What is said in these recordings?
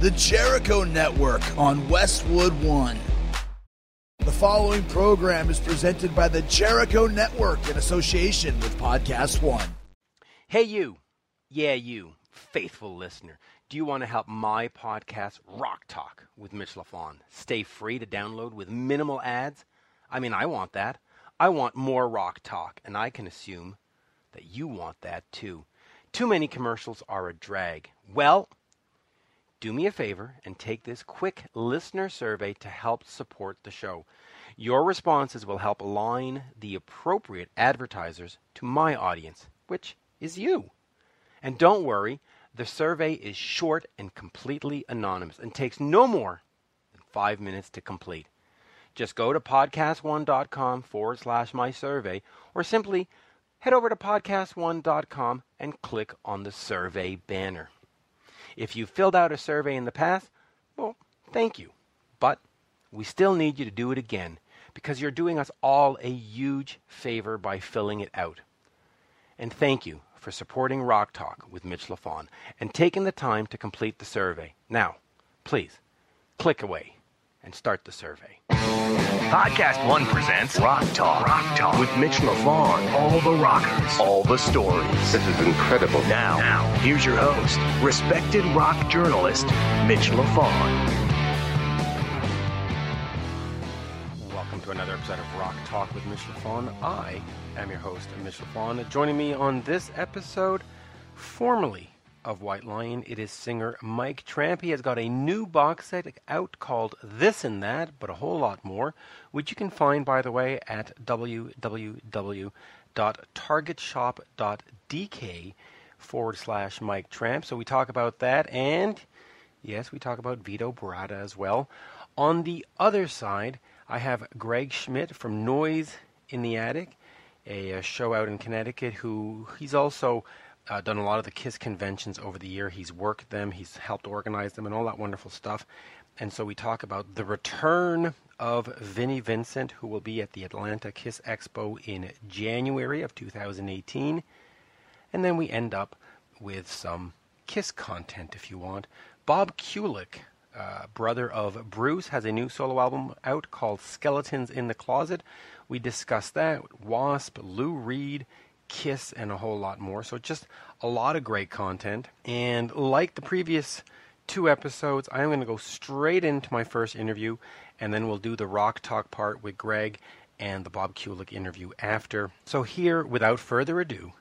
the Jericho Network on Westwood One. The following program is presented by the Jericho Network in association with Podcast One. Hey, you. Yeah, you, faithful listener. Do you want to help my podcast, Rock Talk, with Mitch LaFon, stay free to download with minimal ads? I mean, I want that. I want more rock talk, and I can assume that you want that too. Too many commercials are a drag. Well, do me a favor and take this quick listener survey to help support the show. Your responses will help align the appropriate advertisers to my audience, which is you. And don't worry, the survey is short and completely anonymous and takes no more than five minutes to complete. Just go to podcastone.com forward slash my survey or simply head over to podcastone.com and click on the survey banner. If you filled out a survey in the past, well, thank you. But we still need you to do it again because you're doing us all a huge favor by filling it out. And thank you for supporting Rock Talk with Mitch LaFon and taking the time to complete the survey. Now, please, click away and start the survey. Podcast One presents Rock Talk. Rock Talk with Mitch LaFon. All the rockers, all the stories. This is incredible. Now, now, here's your host, respected rock journalist, Mitch LaFon. Welcome to another episode of Rock Talk with Mitch LaFon. I am your host, Mitch LaFon. Joining me on this episode, formerly of White Lion, it is singer Mike Tramp. He has got a new box set out called This and That, but a whole lot more, which you can find, by the way, at www.targetshop.dk forward slash Mike Tramp. So we talk about that, and yes, we talk about Vito Bratta as well. On the other side, I have Greg Schmidt from Noise in the Attic, a, a show out in Connecticut, who he's also uh, done a lot of the KISS conventions over the year. He's worked them, he's helped organize them, and all that wonderful stuff. And so we talk about the return of Vinnie Vincent, who will be at the Atlanta KISS Expo in January of 2018. And then we end up with some KISS content, if you want. Bob Kulick, uh, brother of Bruce, has a new solo album out called Skeletons in the Closet. We discuss that. Wasp, Lou Reed, Kiss, and a whole lot more. So just a lot of great content. And like the previous two episodes, I am going to go straight into my first interview, and then we'll do the rock talk part with Greg and the Bob Kulick interview after. So here, without further ado,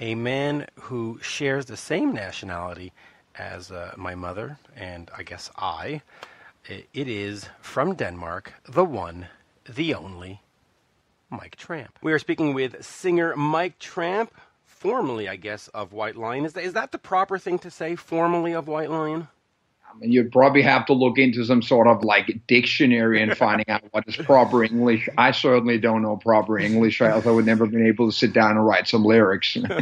a man who shares the same nationality as uh, my mother and I guess I. It is from Denmark, the one, the only, Mike Tramp. We are speaking with singer Mike Tramp, formerly, I guess, of White Lion. Is that, is that the proper thing to say, formerly of White Lion? I mean, you'd probably have to look into some sort of like dictionary and finding out what is proper English. I certainly don't know proper English, else I would never been able to sit down and write some lyrics. you know?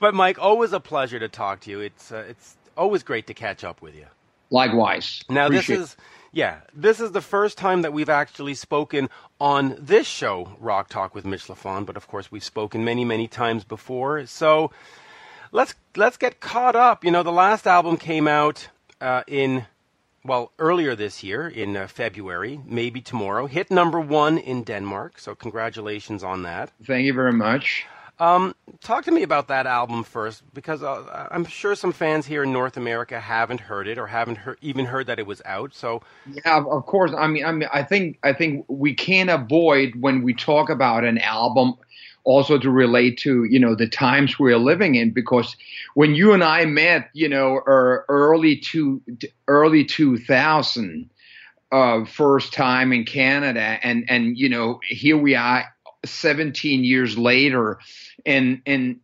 But Mike, always a pleasure to talk to you. It's uh, it's always great to catch up with you. Likewise. Now Appreciate this is yeah, this is the first time that we've actually spoken on this show, Rock Talk with Mitch LaFon, but of course we've spoken many, many times before. So let's let's get caught up. You know, the last album came out uh, in well earlier this year in uh, February, maybe tomorrow. Hit number one in Denmark, so congratulations on that. Thank you very much. Um, talk to me about that album first, because uh, I'm sure some fans here in North America haven't heard it or haven't heard, even heard that it was out. So Yeah, of- of course. I mean, I mean, I think I think we can't avoid when we talk about an album also to relate to you know the times we're living in because when you and I met, you know, er, early to early 2000, uh, first time in Canada, and and you know here we are 17 years later, and and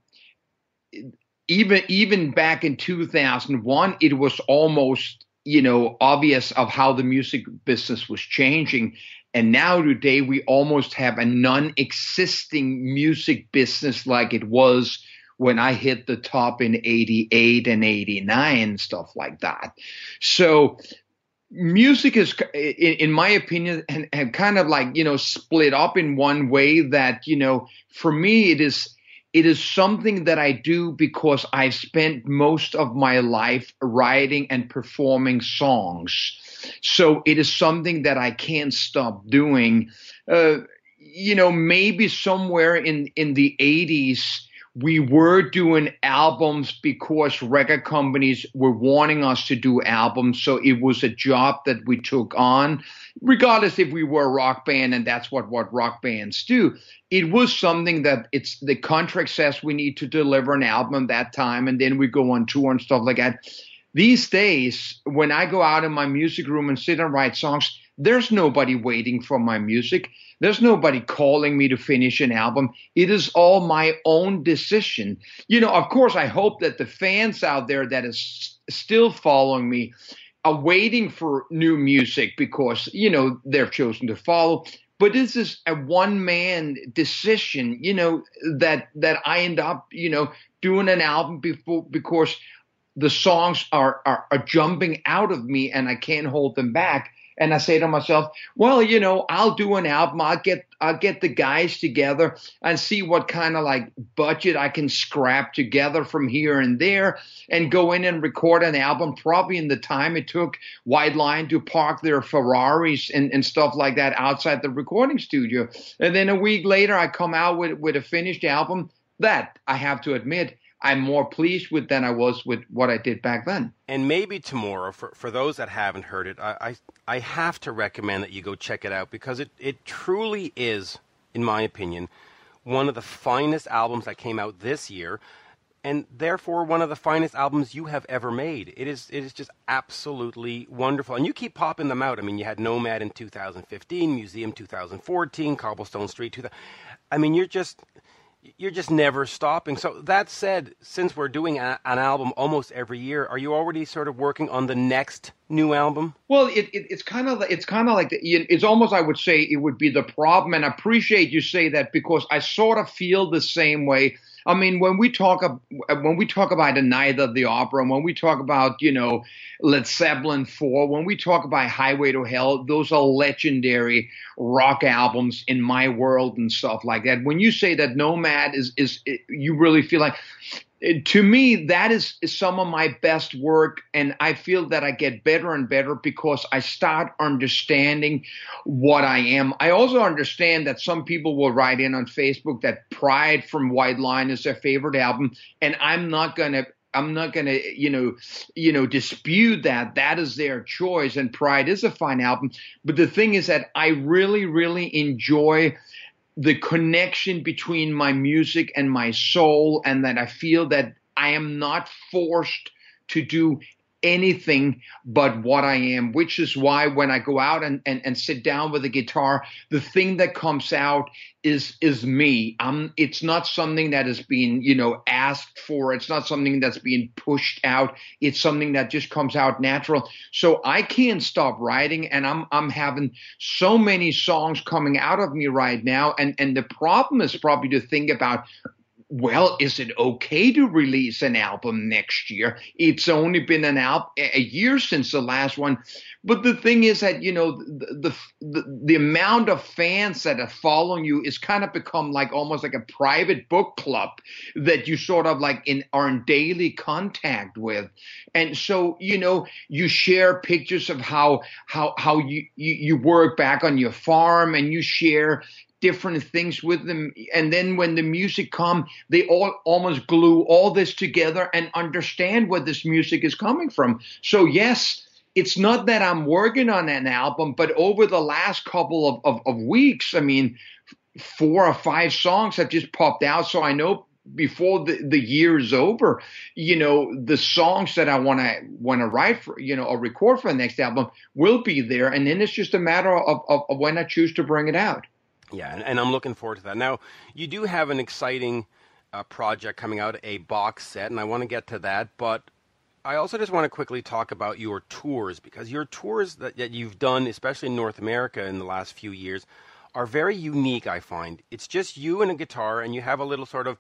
even even back in 2001 it was almost you know obvious of how the music business was changing and now today we almost have a non-existing music business like it was when I hit the top in 88 and 89 stuff like that. So music is in, my opinion and, and kind of like you know split up in one way that you know for me it is it is something that I do because I've spent most of my life writing and performing songs. So it is something that I can't stop doing. Uh, you know, maybe somewhere in, in the 80s, we were doing albums because record companies were wanting us to do albums. So it was a job that we took on, regardless if we were a rock band and that's what, what rock bands do. It was something that it's the contract says we need to deliver an album that time and then we go on tour and stuff like that. These days, when I go out in my music room and sit and write songs, there's nobody waiting for my music. There's nobody calling me to finish an album. It is all my own decision. You know, of course, I hope that the fans out there that is still following me are waiting for new music because, you know, they've chosen to follow. But this is a one man decision, you know, that that I end up, you know, doing an album before because the songs are, are, are jumping out of me and I can't hold them back and I say to myself, well, you know, I'll do an album. I'll get I'll get the guys together and see what kind of like budget I can scrap together from here and there and go in and record an album probably in the time it took White Lion to park their Ferraris and, and stuff like that outside the recording studio. And then a week later I come out with with a finished album that I have to admit I'm more pleased with than I was with what I did back then. And maybe tomorrow, for, for those that haven't heard it, I, I, I have to recommend that you go check it out because it, it truly is, in my opinion, one of the finest albums that came out this year, and therefore one of the finest albums you have ever made. It is it is just absolutely wonderful, and you keep popping them out. I mean, you had Nomad in 2015, Museum 2014, Cobblestone Street 2000. I mean, you're just you're just never stopping. So that said, since we're doing a, an album almost every year, are you already sort of working on the next new album? Well, it, it, it's kind of it's kind of like the, it's almost I would say it would be the problem, and I appreciate you say that because I sort of feel the same way I mean, when we talk when we talk about the Night of the Opera, when we talk about you know Led Zeppelin four, when we talk about Highway to Hell, those are legendary rock albums in my world and stuff like that. When you say that Nomad is is you really feel like to me, that is, some of my best work. And I feel that I get better and better because I start understanding what I am. I also understand that some people will write in on Facebook that Pride from White Lion is their favorite album. And I'm not going to. I'm not going to, you know, you know, dispute that. That is their choice, and Pride is a fine album. But the thing is that I really, really enjoy the connection between my music and my soul, and that I feel that I am not forced to do anything but what I am, which is why when I go out and, and, and sit down with a guitar, the thing that comes out is is me. Um it's not something that is being, you know, asked for. It's not something that's being pushed out. It's something that just comes out natural. So I can't stop writing and I'm I'm having so many songs coming out of me right now. And and the problem is probably to think about well, is it okay to release an album next year? It's only been an al- a year since the last one. But the thing is that, you know, the, the, the amount of fans that are following you is kind of become like almost like a private book club that you sort of like in are in daily contact with. And so, you know, you share pictures of how how how you, you, you work back on your farm and you share different things with them. And then when the music come, they all almost glue all this together and understand where this music is coming from. So yes, it's not that I'm working on an album, but over the last couple of, of, of weeks, I mean, four or five songs have just popped out. So I know before the, the year is over, you know, the songs that I want to want to write for, you know, or record for the next album will be there, and then it's just a matter of, of, of when I choose to bring it out. Yeah, and, and, I'm looking forward to that. Now, you do have an exciting uh, project coming out, a box set, and I want to get to that. But I also just want to quickly talk about your tours because your tours that, that you've done, especially in North America in the last few years, are very unique. I find it's just you and a guitar, and you have a little sort of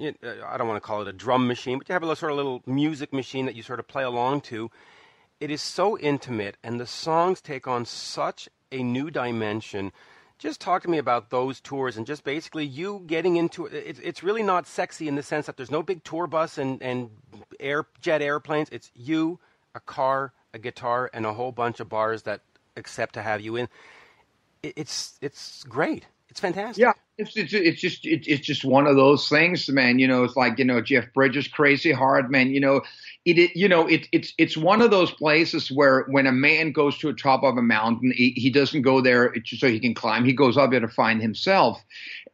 uh, I don't want to call it a drum machine, but you have a little, sort of little music machine that you sort of play along to. It is so intimate, and the songs take on such a new dimension Just talk to me about those tours and just basically you getting into it. It's, it's really not sexy in the sense that there's no big tour bus and, and air jet airplanes. It's you, a car, a guitar, and a whole bunch of bars that accept to have you in. It, it's it's great. It's fantastic. Yeah, it's it's, it's just it, it's just one of those things, man. You know, it's like you know Jeff Bridges, Crazy Heart, man. You know, it, it you know it, it's it's one of those places where when a man goes to the top of a mountain, he, he doesn't go there so he can climb. He goes up there to find himself.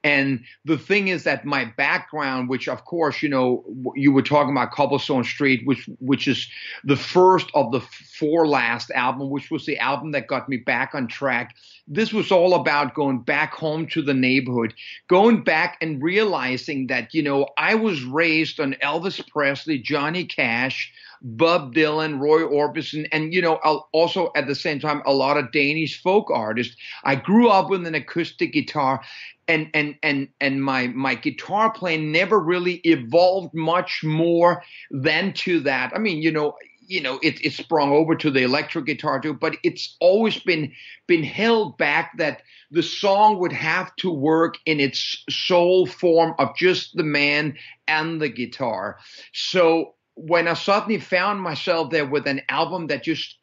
And the thing is that my background, which of course, you know, you were talking about Cobblestone Street, which which is the first of the four last album, which was the album that got me back on track. This was all about going back home to the neighborhood, going back and realizing that, you know, I was raised on Elvis Presley, Johnny Cash, Bob Dylan, Roy Orbison, and you know, also at the same time, a lot of Danish folk artists. I grew up with an acoustic guitar, and and and and my my guitar playing never really evolved much more than to that. I mean, you know, you know, it it sprung over to the electric guitar too, but it's always been been held back that the song would have to work in its sole form of just the man and the guitar. So when I suddenly found myself there with an album that just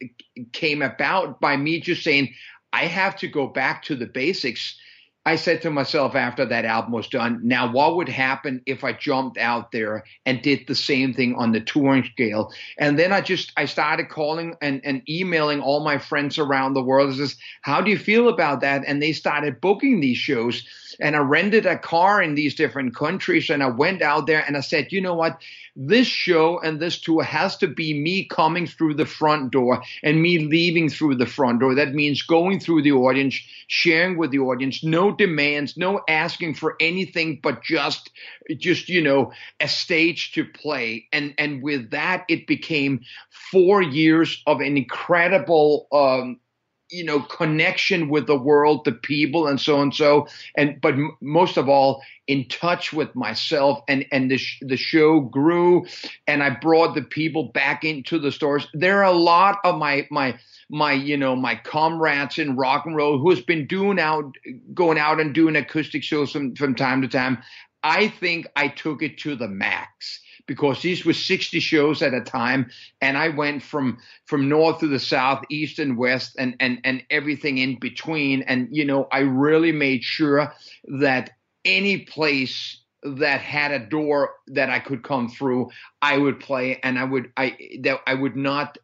came about by me just saying, I have to go back to the basics I said to myself after that album was done, now what would happen if I jumped out there and did the same thing on the touring scale? And then I just I started calling and, and emailing all my friends around the world. Says, how do you feel about that? And they started booking these shows. And I rented a car in these different countries and I went out there and I said, you know what? This show and this tour has to be me coming through the front door and me leaving through the front door. That means going through the audience, sharing with the audience, no demands, no asking for anything but just just you know a stage to play. And and with that it became 4 years of an incredible um you know connection with the world the people and so and so. And but m- most of all in touch with myself. And and the sh- the show grew and i brought the people back into the stores. There are a lot of my my my you know my comrades in rock and roll who has been doing out going out and doing acoustic shows from from time to time. I think i took it to the max because these were 60 shows at a time and i went from from north to the south east and west and and and everything in between. And you know i really made sure that any place that had a door that i could come through i would play and i would i that i would not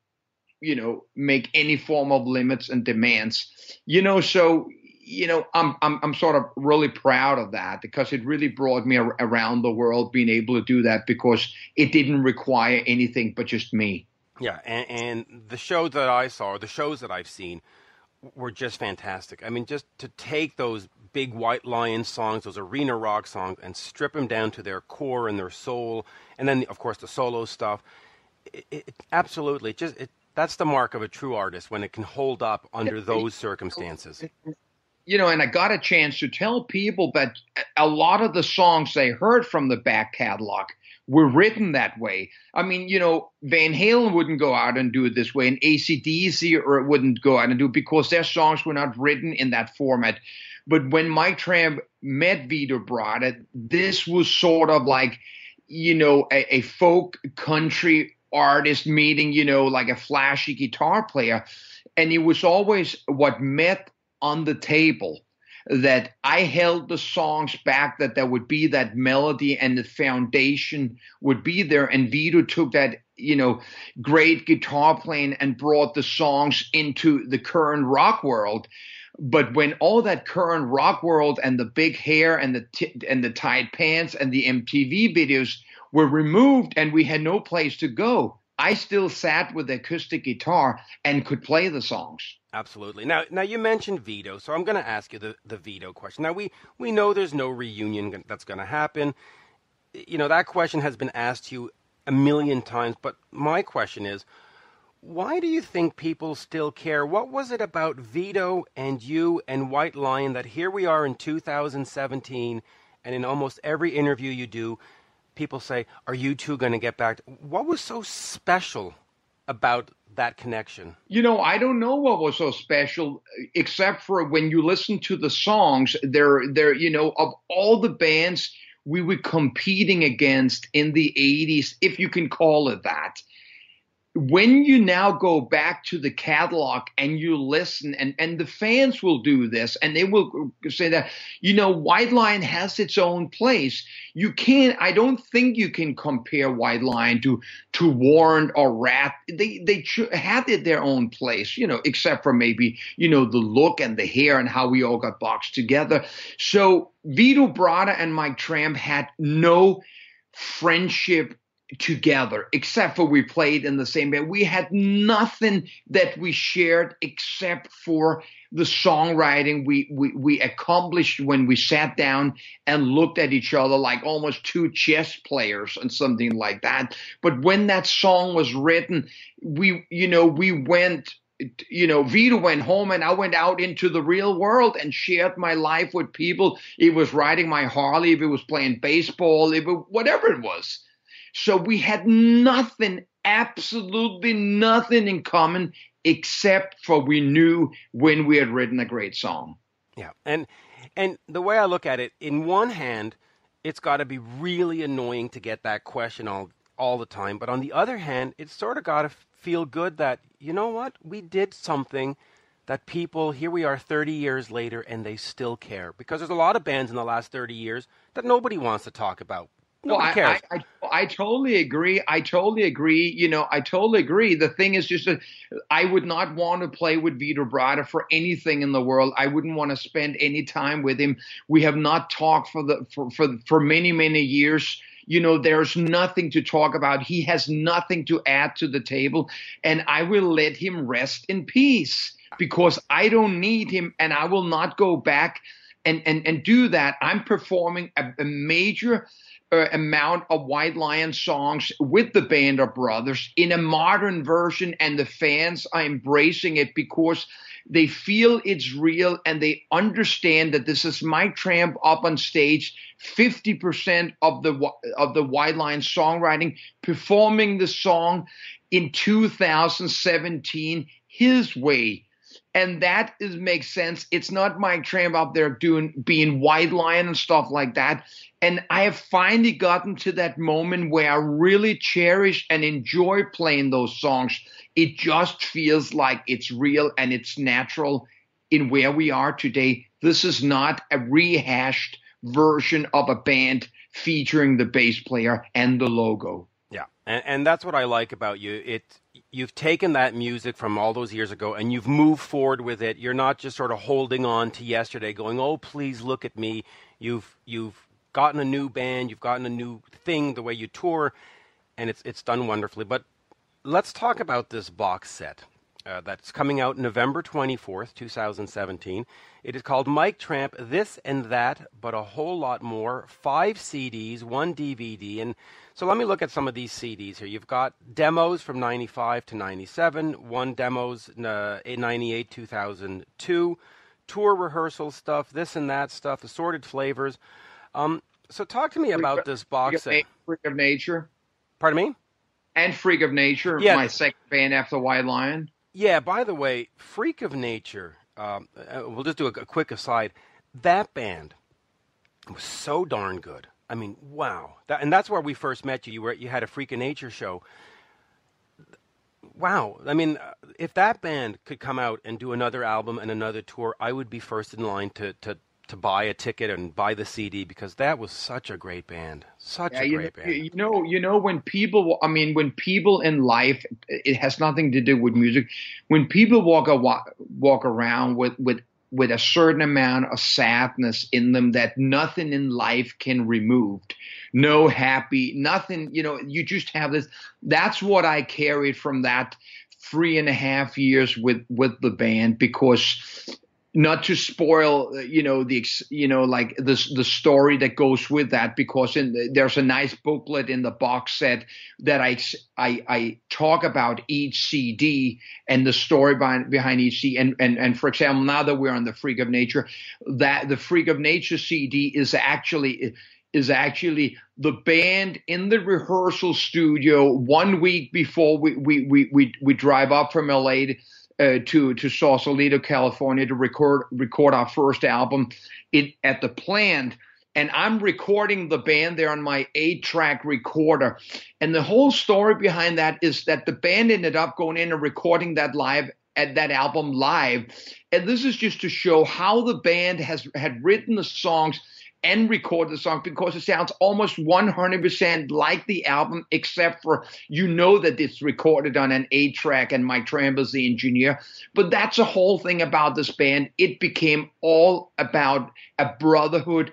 you know make any form of limits and demands. You know so you know, I'm I'm I'm sort of really proud of that because it really brought me ar- around the world being able to do that because it didn't require anything but just me. Yeah, and, and the shows that I saw, the shows that I've seen, were just fantastic. I mean, just to take those big White Lion songs, those arena rock songs, and strip them down to their core and their soul, and then of course the solo stuff. It, it, absolutely, just it, that's the mark of a true artist when it can hold up under those circumstances you know, and I got a chance to tell people that a lot of the songs they heard from the back catalog were written that way. I mean, you know, Van Halen wouldn't go out and do it this way, and ACDC or it wouldn't go out and do it because their songs were not written in that format. But when Mike Tramp met Vito Bratta, this was sort of like, you know, a, a folk country artist meeting, you know, like a flashy guitar player. And it was always what met on the table that I held the songs back, that there would be that melody and the foundation would be there. And Vito took that, you know, great guitar playing and brought the songs into the current rock world. But when all that current rock world and the big hair and the t- and the tight pants and the MTV videos were removed and we had no place to go, I still sat with the acoustic guitar and could play the songs. Absolutely. Now, now you mentioned Vito, so I'm going to ask you the, the Vito question. Now, we, we know there's no reunion that's going to happen. You know, that question has been asked you a million times, but my question is, why do you think people still care? What was it about Vito and you and White Lion that here we are in 2017, and in almost every interview you do, people say, "Are you two going to get back?" What was so special about that connection? You know, I don't know what was so special, except for when you listen to the songs. They're, they're, you know, of all the bands we were competing against in the 80s, if you can call it that when you now go back to the catalog and you listen and, and the fans will do this and they will say that you know white lion has its own place. You can't i don't think you can compare white lion to to warrant or Ratt. They they had it their own place you know except for maybe you know the look and the hair and how we all got boxed together. So vito bratta and mike tramp had no friendship together, except for we played in the same band. We had nothing that we shared except for the songwriting we, we, we accomplished when we sat down and looked at each other like almost two chess players and something like that. But when that song was written, we, you know, we went you know, Vito went home and I went out into the real world and shared my life with people. It was riding my Harley, if it was playing baseball, if it, whatever it was. So we had nothing, absolutely nothing in common except for we knew when we had written a great song. Yeah. And and the way I look at it, in one hand, it's got to be really annoying to get that question all all the time, but on the other hand, it's sort of got to feel good that you know what? We did something that people here we are 30 years later and they still care because there's a lot of bands in the last 30 years that nobody wants to talk about Nobody well. I, I, I, totally agree. I totally agree. You know, I totally agree. The thing is just that I would not want to play with Vito Bratta for anything in the world. I wouldn't want to spend any time with him. We have not talked for the for for, for many many years. You know, there's nothing to talk about. He has nothing to add to the table, and I will let him rest in peace because I don't need him, and I will not go back and and and do that. I'm performing a, a major uh, amount of White Lion songs with the Band of Brothers in a modern version, and the fans are embracing it because they feel it's real and they understand that this is Mike Tramp up on stage, 50% of the of the White Lion songwriting, performing the song in 2017 his way and that is makes sense. It's not Mike Tramp up there doing being white lion and stuff like that. And I have finally gotten to that moment where I really cherish and enjoy playing those songs. It just feels like it's real and it's natural in where we are today. This is not a rehashed version of a band featuring the bass player and the logo. Yeah, and, and that's what I like about you. It you've taken that music from all those years ago and you've moved forward with it. You're not just sort of holding on to yesterday, going, "Oh, please look at me." You've you've gotten a new band, you've gotten a new thing, the way you tour, and it's it's done wonderfully. But let's talk about this box set. Uh, that's coming out November 24th, 2017. It is called Mike Tramp This and That, but a whole lot more. Five CDs, one DVD. And so let me look at some of these CDs here. You've got demos from 95 to 97, one demos uh, 98, 2002, tour rehearsal stuff, this and that stuff, assorted flavors. Um, so talk to me about this box set. Freak of Nature. Pardon me? And Freak of Nature, yeah. my second band after White Lion. Yeah, by the way, Freak of Nature, um, uh, we'll just do a, a quick aside. That band was so darn good. I mean, wow. That, and that's where we first met you. You were you had a Freak of Nature show. Wow. I mean, uh, if that band could come out and do another album and another tour, I would be first in line to to to buy a ticket and buy the CD because that was such a great band, such yeah, a great know, band. You know, you know when people, I mean, when people in life, it has nothing to do with music. When people walk a, walk around with with with a certain amount of sadness in them that nothing in life can remove. No happy, nothing, you know, you just have this. That's what I carried from that three and a half years with with the band because not to spoil you know the you know like the the story that goes with that because in, there's a nice booklet in the box set that I I, I talk about each CD and the story behind, behind each CD and, and and for example now that we're on the freak of nature that the freak of nature CD is actually is actually the band in the rehearsal studio one week before we we we we, we drive up from LA uh, to to Sausalito, California, to record record our first album. It at the plant, and I'm recording the band there on my eight-track recorder. And the whole story behind that is that the band ended up going in and recording that live at that album live. And this is just to show how the band has had written the songs and record the song because it sounds almost 100% like the album, except for you know that it's recorded on an eight track and Mike Tramp is the engineer. But that's the whole thing about this band. It became all about a brotherhood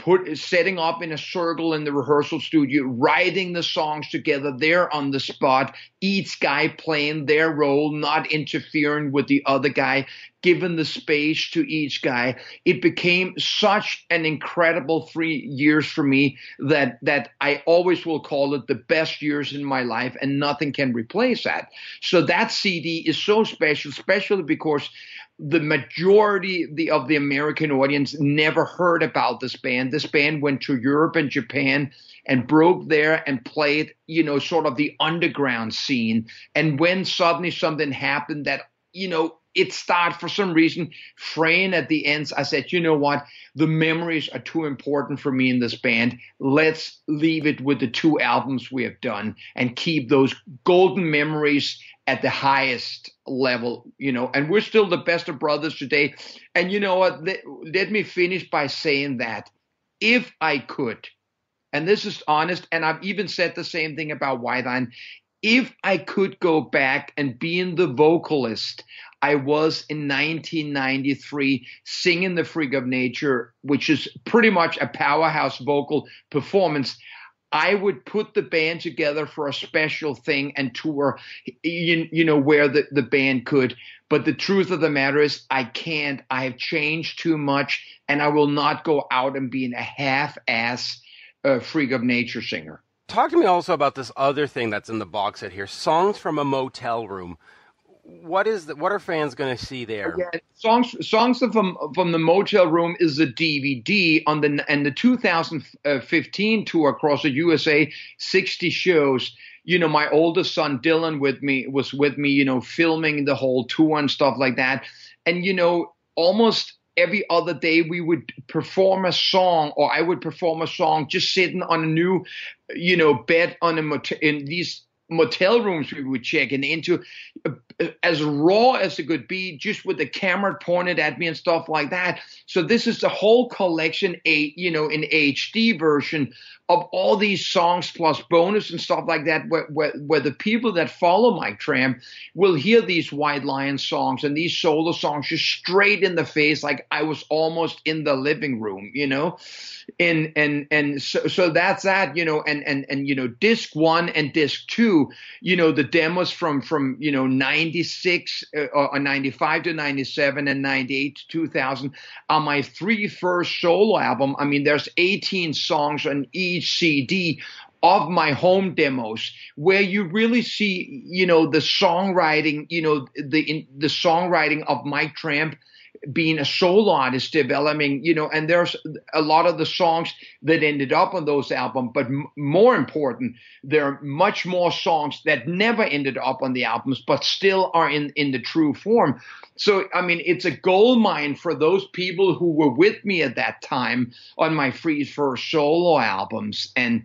put setting up in a circle in the rehearsal studio, writing the songs together there on the spot, each guy playing their role, not interfering with the other guy, given the space to each guy. It became such an incredible three years for me that that I always will call it the best years in my life, and nothing can replace that. So that CD is so special, especially because the majority of the American audience never heard about this band. This band went to Europe and Japan and broke there and played, you know, sort of the underground scene. And when suddenly something happened that, you know, it started for some reason fraying at the ends. I said, you know what? The memories are too important for me in this band. Let's leave it with the two albums we have done and keep those golden memories at the highest level, you know, and we're still the best of brothers today. And you know what? Let, me finish by saying that if I could, and this is honest, and I've even said the same thing about Lion, if I could go back and being the vocalist I was in 1993 singing The Freak of Nature, which is pretty much a powerhouse vocal performance. I would put the band together for a special thing and tour, you, you know, where the, the band could. But the truth of the matter is, I can't. I have changed too much, and I will not go out and being a half ass uh, freak of nature singer. Talk to me also about this other thing that's in the box set here songs from a motel room what is the, what are fans going to see there? Songs songs from from the motel room is a DVD on the and the 2015 tour across the USA, 60 shows. You know, my oldest son Dylan with me was with me. You know, filming the whole tour and stuff like that. And you know, almost every other day we would perform a song or I would perform a song just sitting on a new, you know, bed on a motel in these motel rooms we would check checking into as raw as it could be just with the camera pointed at me and stuff like that. So this is the whole collection a you know in hd version of all these songs plus bonus and stuff like that where, where, where the people that follow mike Tramp will hear these white lion songs and these solo songs just straight in the face like i was almost in the living room you know? And and and so, so that's that you know and and and you know disc one and disc two you know the demos from from you know 96 uh, or 95 to 97 and 98 to 2000 on my three first solo album. I mean there's 18 songs on each cd of my home demos where you really see you know the songwriting you know the in, the songwriting of Mike Tramp being a solo artist developing, you know, and there's a lot of the songs that ended up on those albums, but m- more important, there are much more songs that never ended up on the albums, but still are in, in the true form. So, I mean, it's a gold mine for those people who were with me at that time on my Freeze first solo albums. And,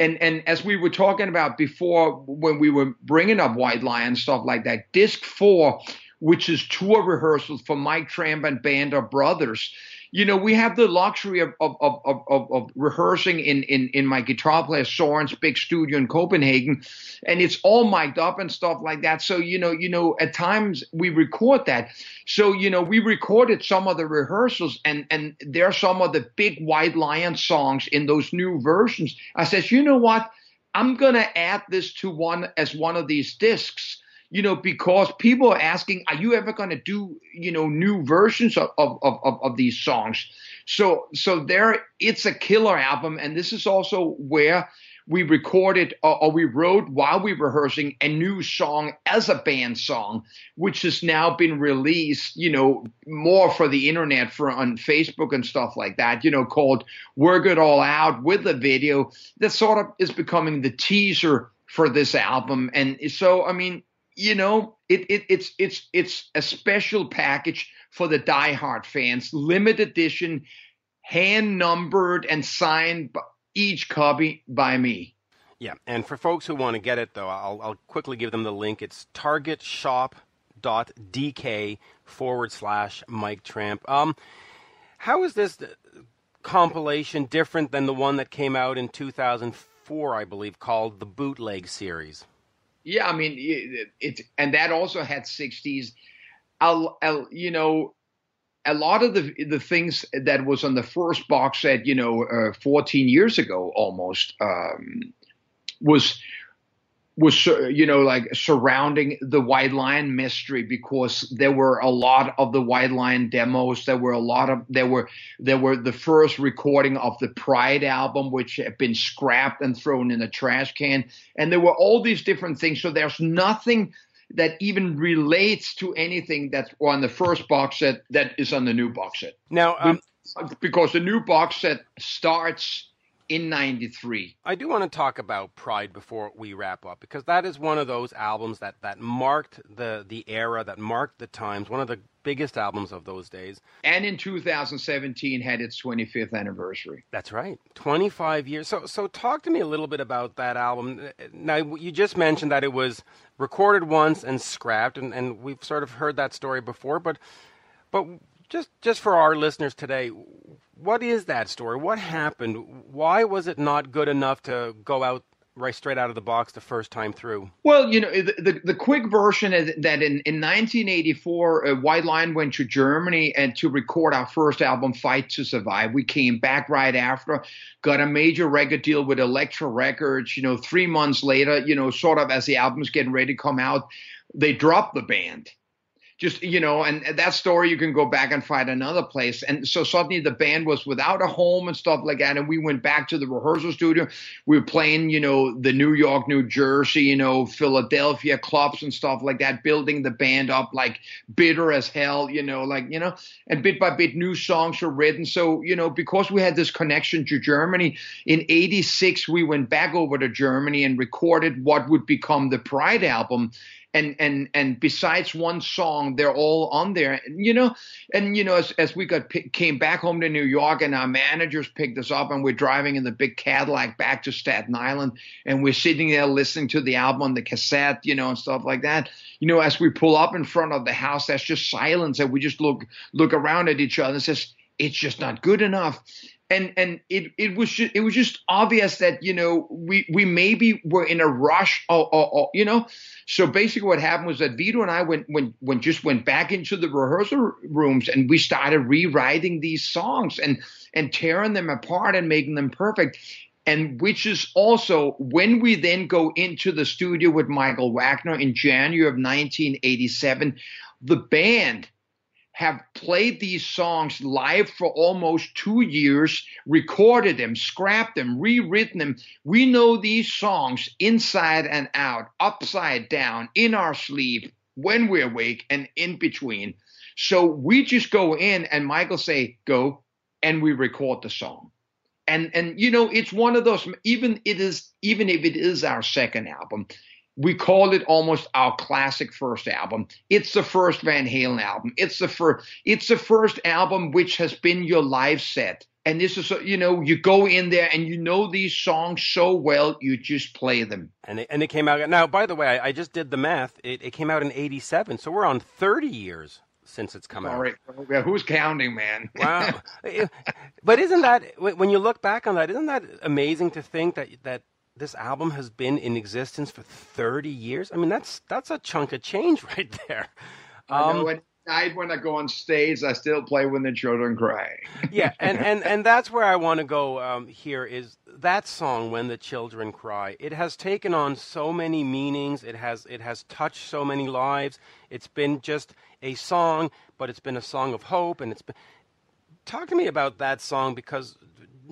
and and as we were talking about before when we were bringing up White Lion stuff like that, disc four which is tour rehearsals for Mike Tramp and Band of Brothers. You know, we have the luxury of of, of, of, of rehearsing in, in, in my guitar player Soren's big studio in Copenhagen, and it's all mic'd up and stuff like that. So you know, you know, at times we record that. So you know, we recorded some of the rehearsals, and and there are some of the big White Lion songs in those new versions. I says, you know what? I'm gonna add this to one as one of these discs you know, because people are asking, are you ever going to do, you know, new versions of, of, of, of these songs? So, so there, it's a killer album. And this is also where we recorded or, or, we wrote while we were rehearsing a new song as a band song, which has now been released, you know, more for the internet for on Facebook and stuff like that, you know, called Work It All Out with a video that sort of is becoming the teaser for this album. And so, I mean, you know, it, it it's it's it's a special package for the diehard fans, limited edition, hand numbered and signed each copy by me. Yeah, and for folks who want to get it, though, I'll, I'll quickly give them the link. It's targetshop.dk forward slash Mike Tramp. Um, how is this compilation different than the one that came out in 2004, I believe, called the Bootleg Series? Yeah, I mean, it, it and that also had 60s. I'll, I'll, you know, a lot of the the things that was on the first box set, you know, uh, 14 years ago almost, um, was was you know like surrounding the White Lion mystery because there were a lot of the White Lion demos. There were a lot of there were there were the first recording of the Pride album, which had been scrapped and thrown in a trash can, and there were all these different things. So there's nothing that even relates to anything that's on the first box set that is on the new box set. Now, um, because the new box set starts in 93. I do want to talk about Pride before we wrap up because that is one of those albums that, that marked the, the era, that marked the times, one of the biggest albums of those days. And in 2017 had its 25th anniversary. That's right. 25 years. So so talk to me a little bit about that album. Now you just mentioned that it was recorded once and scrapped and, and we've sort of heard that story before, but but just just for our listeners today, what is that story? What happened? Why was it not good enough to go out right straight out of the box the first time through? Well, you know, the, the, the quick version is that in, in 1984, uh, White Lion went to Germany and to record our first album, Fight to Survive. We came back right after, got a major record deal with Elektra Records. You know, three months later, you know, sort of as the album's getting ready to come out, they dropped the band just you know and that story you can go back and find another place. And so suddenly the band was without a home and stuff like that. And we went back to the rehearsal studio. We were playing you know the new york new jersey you know philadelphia clubs and stuff like that building the band up like bitter as hell you know like you know and bit by bit new songs were written. So you know because we had this connection to germany in 86 we went back over to germany and recorded what would become the pride album and and and besides one song they're all on there. You know and you know as, as we got came back home to new york and our managers picked us up and we're driving in the big cadillac back to staten island and we're sitting there listening to the album on the cassette you know and stuff like that. You know as we pull up in front of the house that's just silence and we just look look around at each other and says it's just not good enough and and it it was just it was just obvious that you know we we maybe were in a rush or, or, or, you know? So basically what happened was that Vito and I went just went back into the rehearsal rooms and we started rewriting these songs and and tearing them apart and making them perfect. And which is also when we then go into the studio with Michael Wagner in January of 1987 the band have played these songs live for almost two years, recorded them, scrapped them, rewritten them. We know these songs inside and out, upside down, in our sleep, when we're awake, and in between. So we just go in and Michael say, go, and we record the song. And and you know, it's one of those, even it is, even if it is our second album, we called it almost our classic first album. It's the first Van Halen album. It's the first. It's the first album which has been your live set. And this is, you know, you go in there and you know these songs so well, you just play them. And it, and it came out. Now, by the way, I, I just did the math. It, it came out in '87, so we're on 30 years since it's come All out. Right. Yeah, who's counting, man? wow. but isn't that when you look back on that? Isn't that amazing to think that that this album has been in existence for 30 years. I mean, that's that's a chunk of change right there. Um, I know. Night when I go on stage, I still play "When the Children Cry." yeah, and, and, and that's where I want to go um, here is that song "When the Children Cry." It has taken on so many meanings. It has it has touched so many lives. It's been just a song, but it's been a song of hope, and it's been. Talk to me about that song because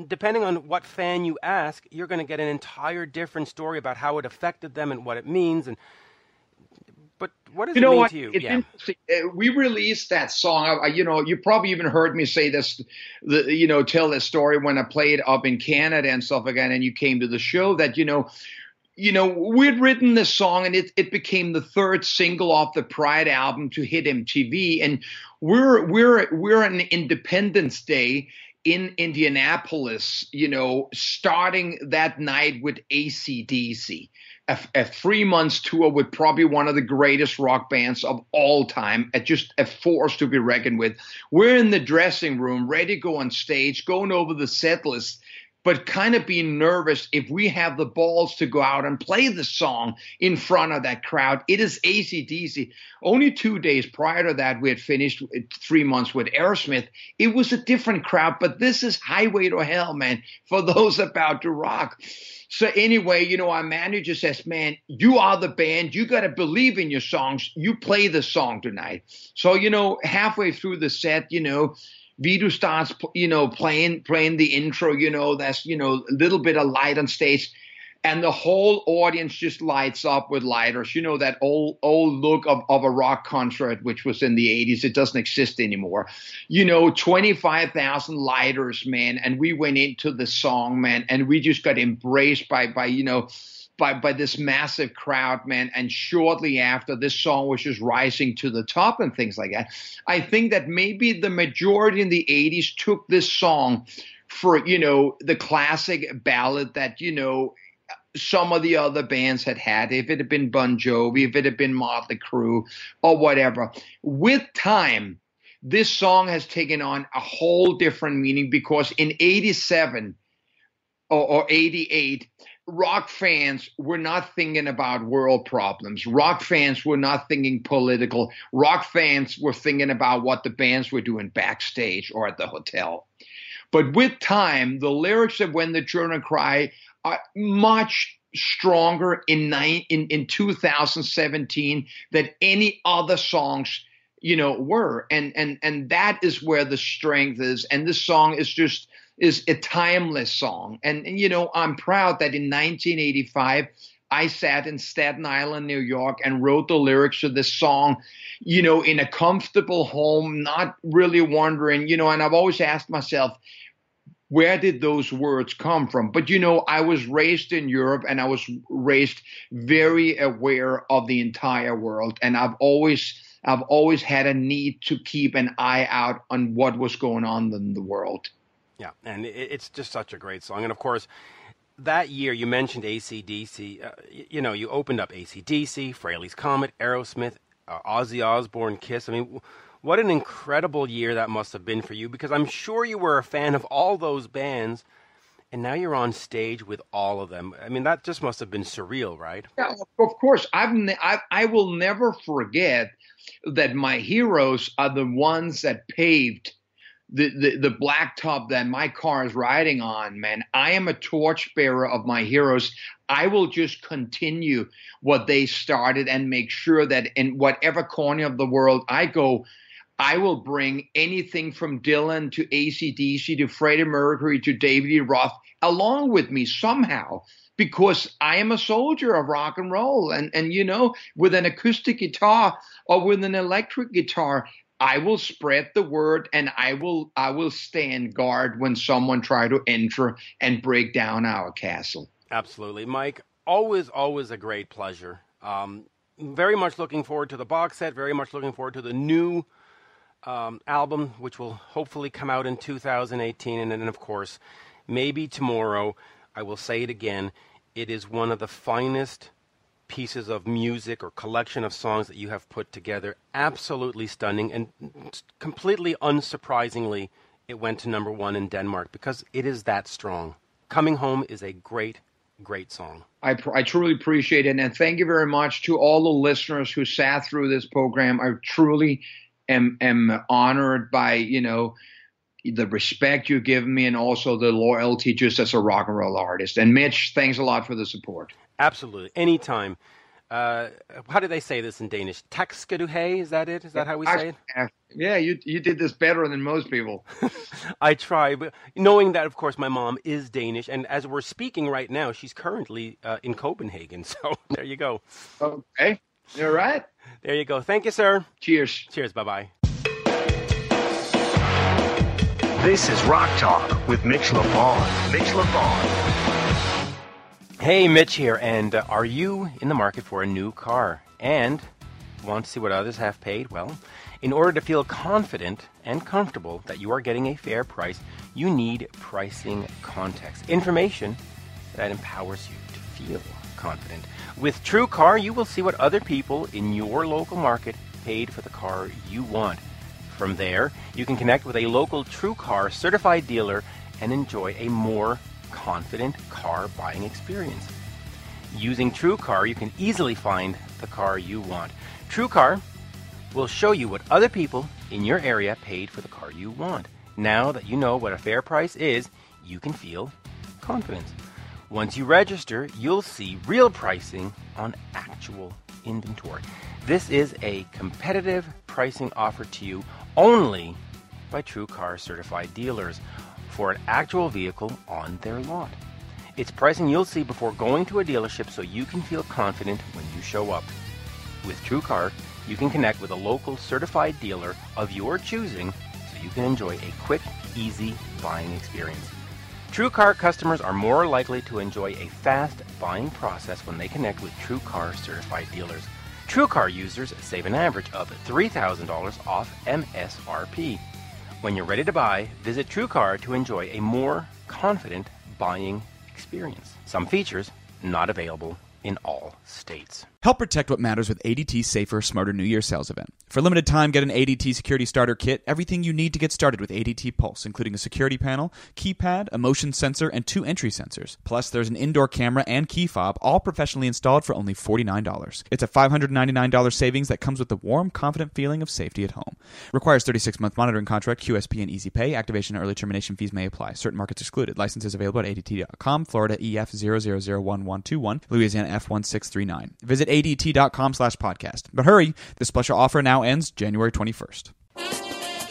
depending on what fan you ask, you're going to get an entire different story about how it affected them and what it means. And but what does you know it mean what? to you? It's yeah. interesting. Uh, We released that song. I, you know, you probably even heard me say this, the, you know, tell this story when I played up in Canada and stuff again, and you came to the show. That you know, you know, we'd written this song, and it it became the third single off the Pride album to hit MTV, and we're we're we're on Independence Day in Indianapolis, you know, starting that night with ACDC, a, a three months tour with probably one of the greatest rock bands of all time, at just a force to be reckoned with. We're in the dressing room, ready to go on stage, going over the set list, but kind of being nervous if we have the balls to go out and play the song in front of that crowd. It is ACDC. Only two days prior to that, we had finished three months with Aerosmith. It was a different crowd, but this is Highway to Hell, man, for those about to rock. So anyway, you know, our manager says, "Man, you are the band. You got to believe in your songs. You play the song tonight." So you know, halfway through the set, you know, Vito starts, you know, playing playing the intro. You know, that's you know a little bit of light on stage, and the whole audience just lights up with lighters. You know that old old look of, of a rock concert, which was in the '80s. It doesn't exist anymore. You know, twenty five thousand lighters, man, and we went into the song, man, and we just got embraced by by you know by by this massive crowd, man. And shortly after, this song was just rising to the top and things like that. I think that maybe the majority in the '80s took this song for you know the classic ballad that you know some of the other bands had had. If it had been Bon Jovi, if it had been Motley Crue, or whatever. With time, this song has taken on a whole different meaning because in '87 or, or 88 rock fans were not thinking about world problems. Rock fans were not thinking political. Rock fans were thinking about what the bands were doing backstage or at the hotel. But with time, the lyrics of When the Children Cry are much stronger in, in, in 2017 than any other songs you know were and and and that is where the strength is and this song is just is a timeless song. And, and, you know, I'm proud that in 1985, I sat in Staten Island, New York, and wrote the lyrics to this song, you know, in a comfortable home, not really wondering, you know, and I've always asked myself, where did those words come from? But you know, I was raised in Europe and I was raised very aware of the entire world. And I've always I've always had a need to keep an eye out on what was going on in the world. Yeah, and it's just such a great song. And of course, that year you mentioned ACDC. Uh, you know, you opened up ACDC, Frehley's Comet, Aerosmith, uh, Ozzy Osbourne, Kiss. I mean, what an incredible year that must have been for you because I'm sure you were a fan of all those bands. And now you're on stage with all of them. I mean, that just must have been surreal, right? Yeah, of course. I've ne- I, I will never forget that my heroes are the ones that paved the, the, the blacktop that my car is riding on, man. I am a torchbearer of my heroes. I will just continue what they started and make sure that in whatever corner of the world I go, I will bring anything from Dylan to ACDC to Freddie Mercury to David E. Roth along with me somehow because I am a soldier of rock and roll. And, and you know, with an acoustic guitar or with an electric guitar, I will spread the word and I will I will stand guard when someone try to enter and break down our castle. Absolutely, Mike. Always, always a great pleasure. Um, very much looking forward to the box set. Very much looking forward to the new um, album, which will hopefully come out in 2018. And then, of course, maybe tomorrow. I will say it again. It is one of the finest pieces of music or collection of songs that you have put together. Absolutely stunning and completely unsurprisingly, it went to number one in Denmark because it is that strong. Coming Home is a great, great song. I, I truly appreciate it. And thank you very much to all the listeners who sat through this program. I truly am, am honored by, you know, the respect you've given me and also the loyalty just as a rock and roll artist. And Mitch, thanks a lot for the support. Absolutely. Anytime. Uh, how do they say this in Danish? Taxkaduhay, is that it? Is that how we say it? Yeah, you you did this better than most people. I try, but knowing that, of course, my mom is Danish, and as we're speaking right now, she's currently uh, in Copenhagen. So there you go. Okay, all right. There you go. Thank you, sir. Cheers. Cheers. Bye bye. This is Rock Talk with Mitch LaFon. Mitch LaFon. Hey, Mitch here, and uh, are you in the market for a new car and want to see what others have paid? Well, in order to feel confident and comfortable that you are getting a fair price, you need pricing context, information that empowers you to feel confident. With TrueCar, you will see what other people in your local market paid for the car you want. From there, you can connect with a local TrueCar certified dealer and enjoy a more confident car buying experience. Using TrueCar, you can easily find the car you want. TrueCar will show you what other people in your area paid for the car you want. Now that you know what a fair price is, you can feel confidence. Once you register, you'll see real pricing on actual inventory. This is a competitive pricing offer to you only by TrueCar certified dealers for an actual vehicle on their lot. It's pricing you'll see before going to a dealership so you can feel confident when you show up. With TrueCar, you can connect with a local certified dealer of your choosing so you can enjoy a quick, easy buying experience. TrueCar customers are more likely to enjoy a fast buying process when they connect with TrueCar certified dealers. TrueCar users save an average of $3,000 off MSRP. When you're ready to buy, visit TrueCar to enjoy a more confident buying experience. Some features not available in all states. Help protect what matters with ADT's Safer, Smarter New Year sales event. For a limited time, get an ADT Security Starter Kit, everything you need to get started with ADT Pulse, including a security panel, keypad, a motion sensor, and two entry sensors. Plus, there's an indoor camera and key fob, all professionally installed for only $49. It's a $599 savings that comes with the warm, confident feeling of safety at home. Requires 36 month monitoring contract, QSP, and Easy Pay. Activation and early termination fees may apply. Certain markets excluded. Licenses available at ADT.com, Florida EF 0001121, Louisiana F1639. Visit adt.com slash podcast. But hurry, this special offer now ends January 21st.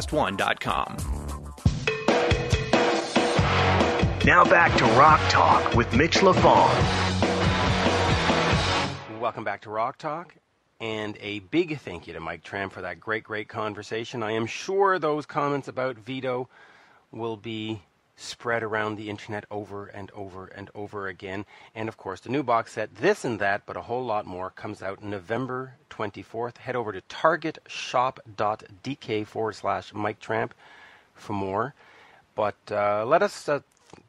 podcast1.com. Now back to Rock Talk with Mitch LaFon. Welcome back to Rock Talk. And a big thank you to Mike Tramp for that great, great conversation. I am sure those comments about Vito will be spread around the internet over and over and over again. And of course, the new box set, this and that, but a whole lot more, comes out November 24th. Head over to targetshop.dk forward slash Mike Tramp for more. But uh, let us uh,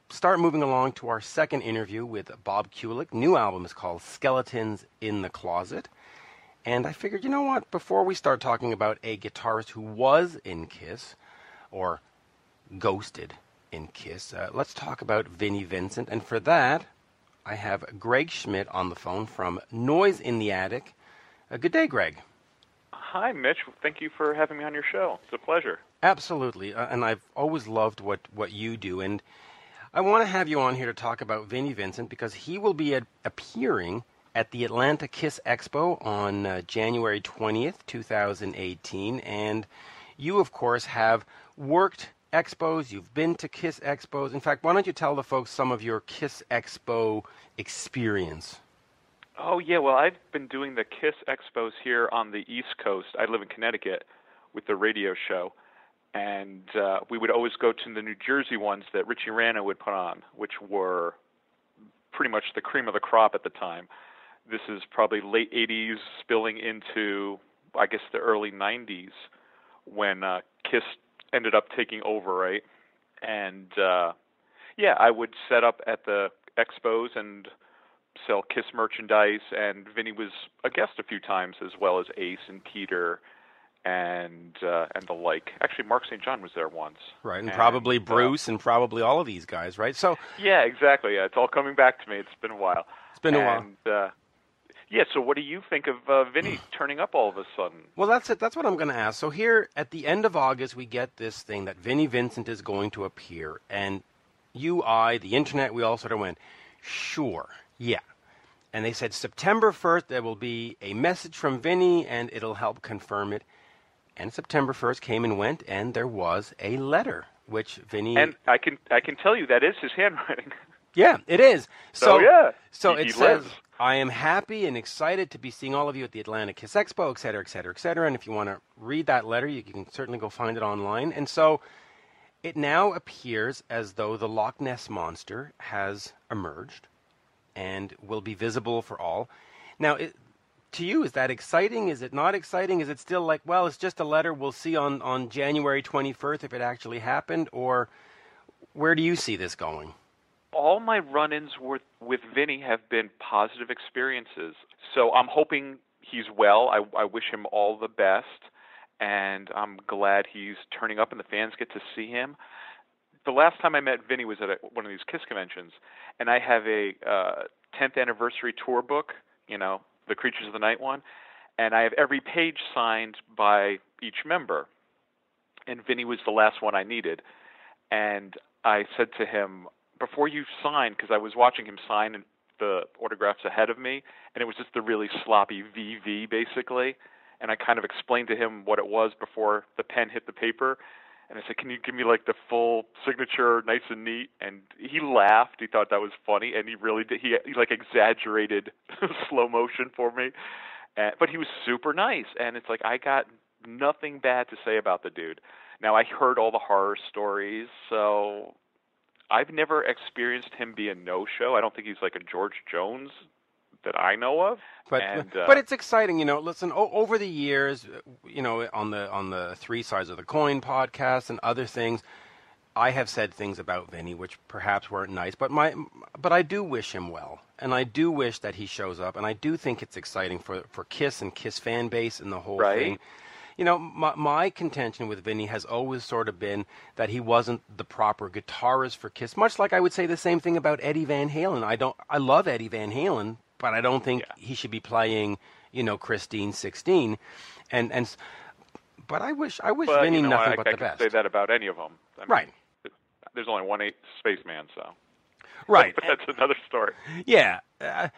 start moving along to our second interview with Bob Kulick. New album is called Skeletons in the Closet. And I figured, you know what, before we start talking about a guitarist who was in Kiss, or ghosted in Kiss, uh, let's talk about Vinnie Vincent. And for that, I have Greg Schmidt on the phone from Noise in the Attic. Uh, good day, Greg. Hi, Mitch. Thank you for having me on your show. It's a pleasure. Absolutely, uh, and I've always loved what, what you do. And I want to have you on here to talk about Vinnie Vincent because he will be ad- appearing at the Atlanta Kiss Expo on uh, January 20th, 2018. And you, of course, have worked expos, you've been to Kiss expos. In fact, why don't you tell the folks some of your Kiss Expo experience? Oh yeah, well I've been doing the Kiss Expos here on the East Coast. I live in Connecticut with the radio show, and uh, we would always go to the New Jersey ones that Richie Ranno would put on, which were pretty much the cream of the crop at the time. This is probably late '80s, spilling into I guess the early '90s when uh, Kiss ended up taking over, right? And uh, yeah, I would set up at the expos and sell Kiss merchandise, and Vinny was a guest a few times, as well as Ace and Peter and uh, and the like. Actually, Mark St. John was there once. Right, and, and probably uh, Bruce, and probably all of these guys, right? So yeah, exactly. Yeah, it's all coming back to me. It's been a while. It's been a while. Uh, yeah. So, what do you think of uh, Vinny turning up all of a sudden? Well, that's it. That's what I'm going to ask. So here at the end of August, we get this thing that Vinnie Vincent is going to appear, and you, I, the internet, we all sort of went, sure, yeah. And they said September 1st there will be a message from Vinny, and it'll help confirm it. And September 1st came and went, and there was a letter which Vinny and I can I can tell you that is his handwriting. Yeah, it is. So oh, yeah, so he, it he says, lives. "I am happy and excited to be seeing all of you at the Atlanta Kiss Expo, et cetera, et cetera, et cetera." And if you want to read that letter, you can certainly go find it online. And so it now appears as though the Loch Ness monster has emerged and will be visible for all. Now, it, to you, is that exciting? Is it not exciting? Is it still like, well, it's just a letter we'll see on, on January 21st if it actually happened? Or where do you see this going? All my run-ins with with Vinny have been positive experiences. So I'm hoping he's well. I, I wish him all the best, and I'm glad he's turning up and the fans get to see him. The last time I met Vinny was at a, one of these Kiss conventions, and I have a uh, 10th anniversary tour book. You know, the Creatures of the Night one, and I have every page signed by each member. And Vinny was the last one I needed, and I said to him, before you sign, because I was watching him sign the autographs ahead of me, and it was just the really sloppy VV basically. And I kind of explained to him what it was before the pen hit the paper. And I said, "Can you give me like the full signature, nice and neat?" And he laughed. He thought that was funny, and he really did. He, he like exaggerated slow motion for me, and, but he was super nice. And it's like I got nothing bad to say about the dude. Now I heard all the horror stories, so I've never experienced him be a no-show. I don't think he's like a George Jones that I know of. But and, uh, but it's exciting, you know. Listen, o- over the years, you know, on the on the Three Sides of the Coin podcast and other things, I have said things about Vinny which perhaps weren't nice. But my but I do wish him well, and I do wish that he shows up, and I do think it's exciting for for Kiss and Kiss fan base and the whole Right. thing. You know, my, my contention with Vinny has always sort of been that he wasn't the proper guitarist for Kiss. Much like I would say the same thing about Eddie Van Halen. I don't, I love Eddie Van Halen, but I don't think Yeah. he should be playing, you know, Christine 16. And and, but I wish, I wish but, Vinny you know, nothing I, but I the can best. say that about any of them. I mean, Right. There's only one eight spaceman, so. Right. But that's another story. Yeah. Uh,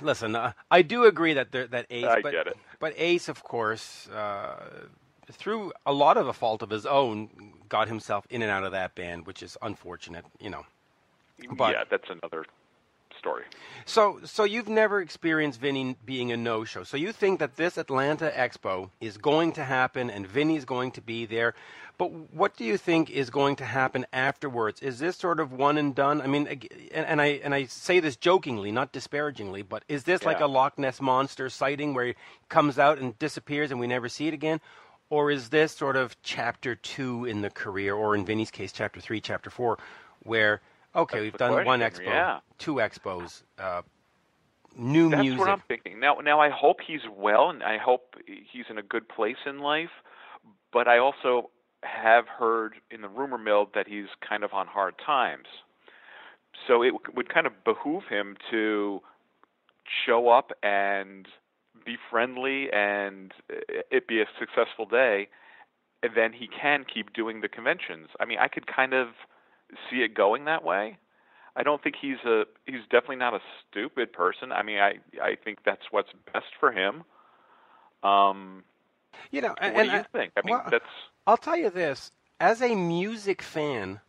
listen, uh, I do agree that there, that Ace, I but, get it. but Ace, of course, uh, through a lot of a fault of his own, got himself in and out of that band, which is unfortunate, you know. But- yeah, that's another story. So, so you've never experienced Vinny being a no-show. So you think that this Atlanta Expo is going to happen, and Vinny's going to be there. But what do you think is going to happen afterwards? Is this sort of one and done? I mean, and, and I and I say this jokingly, not disparagingly, but is this like a Loch Ness monster sighting where he comes out and disappears and we never see it again? Or is this sort of chapter two in the career, or in Vinny's case, chapter three, chapter four, where okay, That's we've done one expo, yeah. two expos, uh, new That's music. what I'm thinking. Now, now I hope he's well, and I hope he's in a good place in life. But I also have heard in the rumor mill that he's kind of on hard times. So it would kind of behoove him to show up and be friendly, and it be a successful day. And then he can keep doing the conventions. I mean, I could kind of see it going that way. I don't think he's a he's definitely not a stupid person. I mean, I I think that's what's best for him. Um, you know, what and, do you I, think? I mean, well, that's I'll tell you this: as a music fan,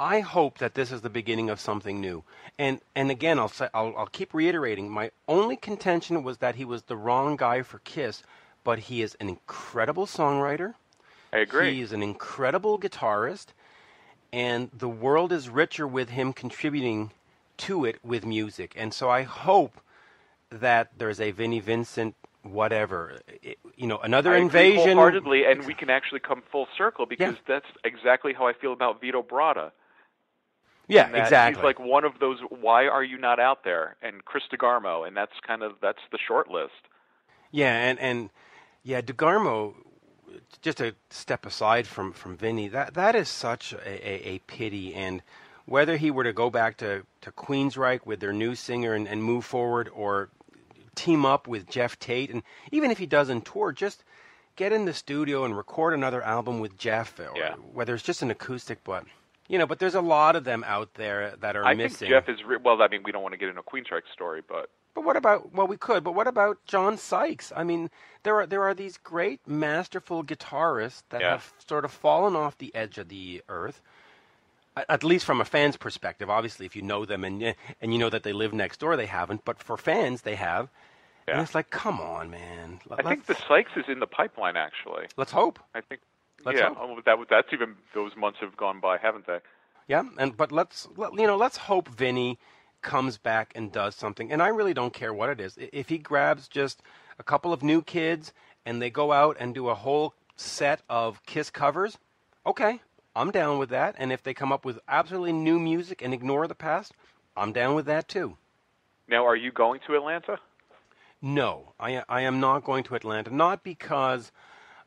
I hope that this is the beginning of something new. And and again, I'll say I'll, I'll keep reiterating. My only contention was that he was the wrong guy for Kiss, but he is an incredible songwriter. I agree. He is an incredible guitarist, and the world is richer with him contributing to it with music. And so I hope that there's a Vinnie Vincent, whatever, it- you know, another I invasion. wholeheartedly, and we can actually come full circle because that's exactly how I feel about Vito Bratta. Yeah, exactly. He's like one of those. Why are you not out there? And Chris DeGarmo, and that's kind of that's the short list. Yeah, and and yeah, DeGarmo. Just a step aside from from Vinny, that that is such a, a, a pity. And whether he were to go back to to Queensryche with their new singer and, and move forward, or team up with Geoff Tate, and even if he doesn't tour, just get in the studio and record another album with Geoff, or Yeah. whether it's just an acoustic, but you know, but there's a lot of them out there that are I missing. think Geoff is re- well. I mean, we don't want to get into a Queensryche story, but But what about well we could, but what about John Sykes? I mean, there are there are these great masterful guitarists that Yeah. have sort of fallen off the edge of the earth. At at least from a fan's perspective, obviously, if you know them and and you know that they live next door, they haven't. But for fans, they have. And Yeah. it's like, come on, man. I think the Sykes is in the pipeline. Actually, let's hope. I think. Let's yeah, hope. oh, that that's even those months have gone by, haven't they? Yeah, and but let's let, you know let's hope Vinny comes back and does something. And I really don't care what it is. If he grabs just a couple of new kids and they go out and do a whole set of Kiss covers, okay, I'm down with that. And if they come up with absolutely new music and ignore the past, I'm down with that too. Now, are you going to Atlanta? No, I I am not going to Atlanta. Not because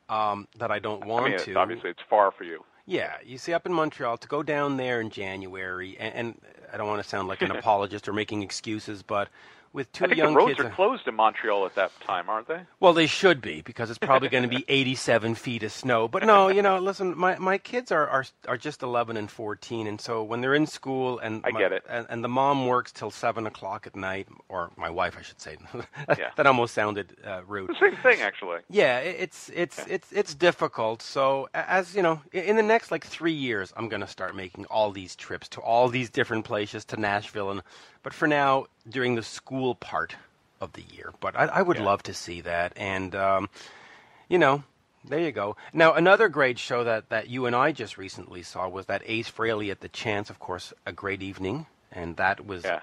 um, that I don't want I mean, to. obviously it's far for you. Yeah, you see, up in Montreal, to go down there in January, and, and I don't want to sound like an apologist or making excuses, but with two I think young the roads kids, are closed in Montreal at that time, aren't they? well, they should be because it's probably going to be 87 feet of snow. But no, you know, listen, my my kids are are are just 11 and 14, and so when they're in school, and I my- get it. and, and the mom works till seven o'clock at night, or my wife, I should say. Yeah. that almost sounded uh, rude. The same thing, actually. Yeah, it's it's it's it's difficult. So as you know, in the next like three years, I'm gonna start making all these trips to all these different places to Nashville, and but for now, during the school part of the year. But I, I would Yeah. love to see that, and um, you know, there you go. Now another great show that that you and I just recently saw was that Ace Frehley at the Chance. Of course, a great evening, and that was Yeah.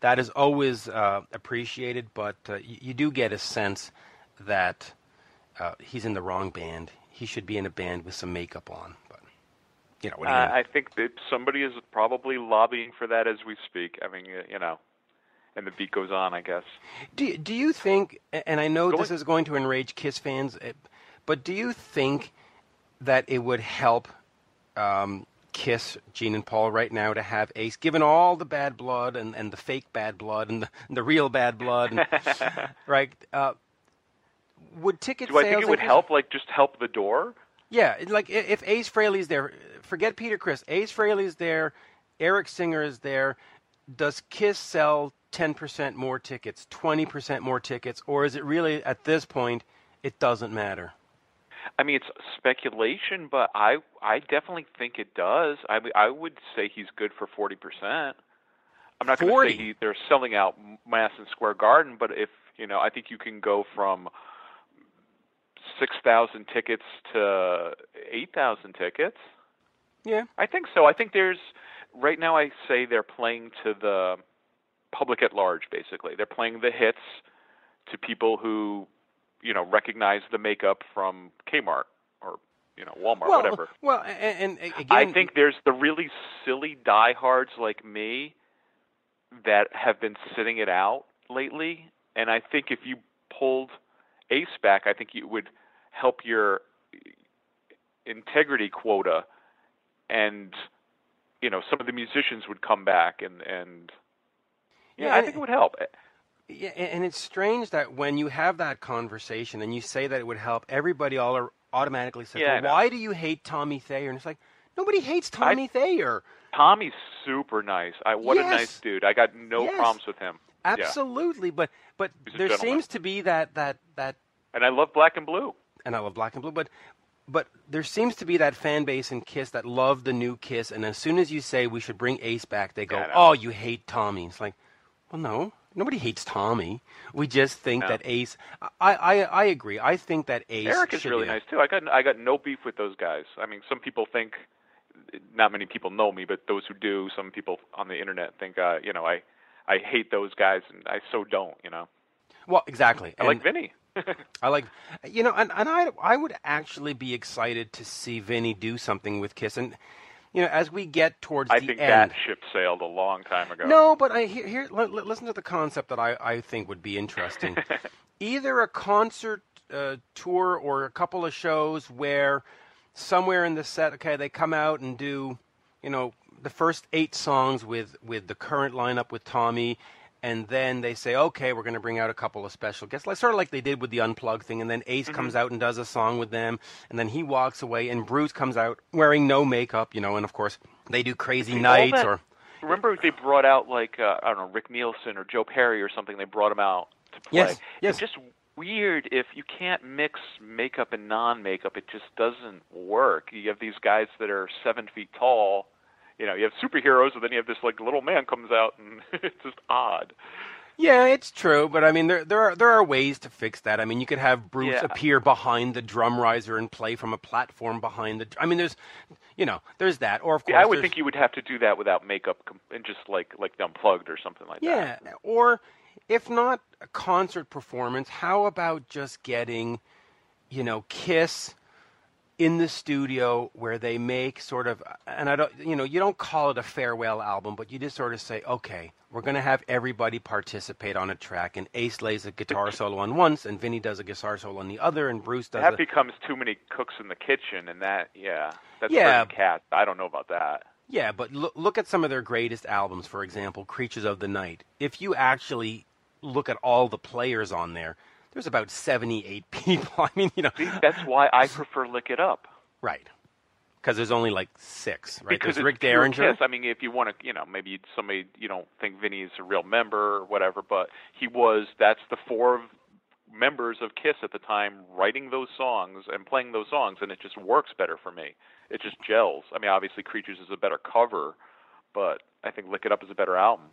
that is always uh, appreciated. But uh, you, you do get a sense that uh, he's in the wrong band. He should be in a band with some makeup on. But you know, what do you Uh, I think that somebody is probably lobbying for that as we speak. I mean, you know, and the beat goes on, I guess. Do do you think? And I know this is going to enrage Kiss fans, eh, but do you think that it would help um, Kiss, Gene and Paul, right now to have Ace, given all the bad blood and, and the fake bad blood and the, and the real bad blood, and, right? Uh, would ticket Do I think it would help, like just help the door? Yeah, like if Ace Frehley's there, forget Peter Criss. Ace Frehley's there, Eric Singer is there. Does Kiss sell 10% more tickets, 20% more tickets, or is it really at this point it doesn't matter? I mean, it's speculation, but I I definitely think it does. I mean, I would say he's good for forty percent. I'm not going to 40? say he, they're selling out Madison Square Garden, but if you know, I think you can go from six thousand tickets to eight thousand tickets. Yeah. I think so. I think there's right now. I say they're playing to the public at large. Basically, they're playing the hits to people who, you know, recognize the makeup from Kmart or you know Walmart, well, whatever. Well, and, and again, I think there's the really silly diehards like me that have been sitting it out lately, and I think if you pulled Ace back, I think it would help your integrity quota, and you know some of the musicians would come back, and and yeah, Yeah, I think it would help. Eh, yeah, and it's strange that when you have that conversation and you say that it would help, everybody all are automatically says, Yeah, well, why do you hate Tommy Thayer? And it's like, nobody hates Tommy Thayer. Tommy's super nice. I what a nice dude. I got no Yes. problems with him. Yeah. Absolutely, but but He's there seems to be that that that And I love black and blue. and I love Black and Blue, but but there seems to be that fan base in Kiss that love the new Kiss, and as soon as you say we should bring Ace back, they go, Yeah, "Oh, you hate Tommy." It's like, well, no, nobody hates Tommy. We just think No. that Ace. I, I I agree. I think that Ace. Eric is really be nice too. I got I got no beef with those guys. I mean, some people think not many people know me, but those who do, some people on the internet think uh, you know, I I hate those guys and I so don't, you know. Well, exactly. I like And Vinny. I like, you know, and, and I I would actually be excited to see Vinny do something with Kiss, and you know, as we get towards the I the think end. that ship sailed a long time ago. No, but I here, here li- listen to the concept that I, I think would be interesting. Either a concert uh, tour or a couple of shows where somewhere in the set, okay, they come out and do, you know, the first eight songs with with the current lineup with Tommy, and then they say, okay, we're going to bring out a couple of special guests, like sort of like they did with the unplugged thing, and then Ace Mm-hmm. comes out and does a song with them, and then he walks away, and Bruce comes out wearing no makeup, you know, and of course they do crazy nights that- or. Remember they brought out like uh, I don't know Rick Nielsen or Joe Perry or something. They brought him out to play. Yes, yes. It's just weird if you can't mix makeup and non-makeup. It just doesn't work. You have these guys that are seven feet tall. You know, you have superheroes, and then you have this like little man comes out, and it's just odd. Yeah, it's true, but I mean, there there are there are ways to fix that. I mean, you could have Bruce Yeah. appear behind the drum riser and play from a platform behind the. I mean, there's, you know, there's that, or of course, Yeah, I would think you would have to do that without makeup and just like like unplugged or something like Yeah, that. Yeah, or if not a concert performance, how about just getting, you know, Kiss in the studio where they make sort of and I don't you know, you don't call it a farewell album, but you just sort of say, "Okay, we're going to have everybody participate on a track and Ace lays a guitar solo on once and Vinny does a guitar solo on the other and Bruce does That a, becomes too many cooks in the kitchen, and that yeah, that's Yeah. cats. I don't know about that. Yeah, but look, look at some of their greatest albums, for example, Creatures of the Night. If you actually look at all the players on there, there's about 78 people. I mean, you know, See, that's why I prefer Lick It Up. right. Because there's only like six, right? Because there's Rick Derringer. Kiss. I mean, if you want to, you know, maybe somebody you don't think Vinny's a real member or whatever, but he was. That's the four members of Kiss at the time writing those songs and playing those songs, and it just works better for me. It just gels. I mean, obviously, Creatures is a better cover, but I think Lick It Up is a better album.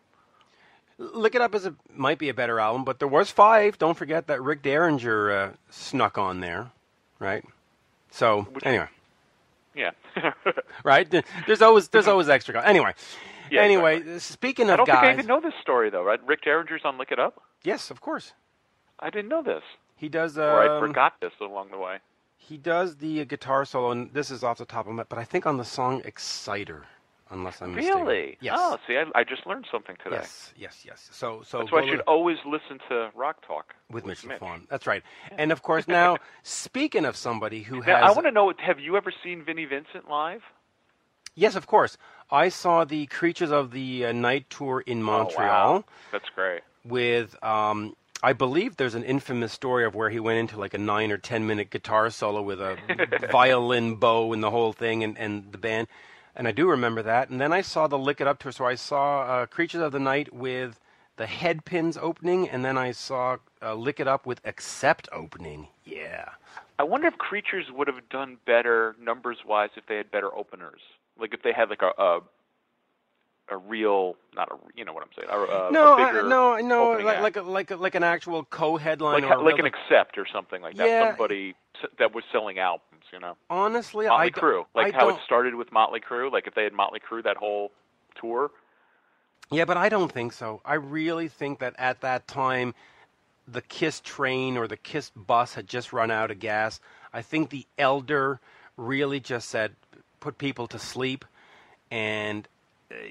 Look it up as a might be a better album, but there was five. Don't forget that Rick Derringer uh, snuck on there, right? So anyway, Yeah. right? There's always there's always extra. Anyway, Yeah, anyway. exactly. Speaking I don't think I guys, even know this story though, right? Rick Derringer's on Lick It Up. yes, of course, I didn't know this, he does. or I um, forgot this along the way. He does the guitar solo, and this is off the top of my but I think on the song Exciter, unless I'm mistaken. Really? Yes. Oh, see, I, I just learned something today. Yes, yes, yes. So, so That's why I should to- always listen to Rock Talk with Mitch Mitch. LaFon. That's right. And of course, now speaking of somebody who Now, has, I want to know: Have you ever seen Vinnie Vincent live? yes, of course, I saw the Creatures of the uh, Night tour in Montreal Oh, wow. That's great. with. Um, I believe there's an infamous story of where he went into like a nine or ten minute guitar solo with a violin bow and the whole thing, and, and the band. And I do remember that. And then I saw the Lick It Up tour. So I saw uh, Creatures of the Night with the Headpins opening, and then I saw uh, Lick It Up with Accept opening. Yeah. I wonder if Creatures would have done better numbers wise if they had better openers. Like if they had like a a, a real, not a, you know what I'm saying? A, a, no, a I, no, no, like like a, like like an actual co-headline like or like an accept or something like that. Yeah. Somebody that was selling albums, you know. honestly, I Motley d- Crue, like I how it started with Motley Crue. Like if they had Motley Crue that whole tour. Yeah, but I don't think so. I really think that at that time, the Kiss train or the Kiss bus had just run out of gas. I think the elder really just said, put people to sleep, and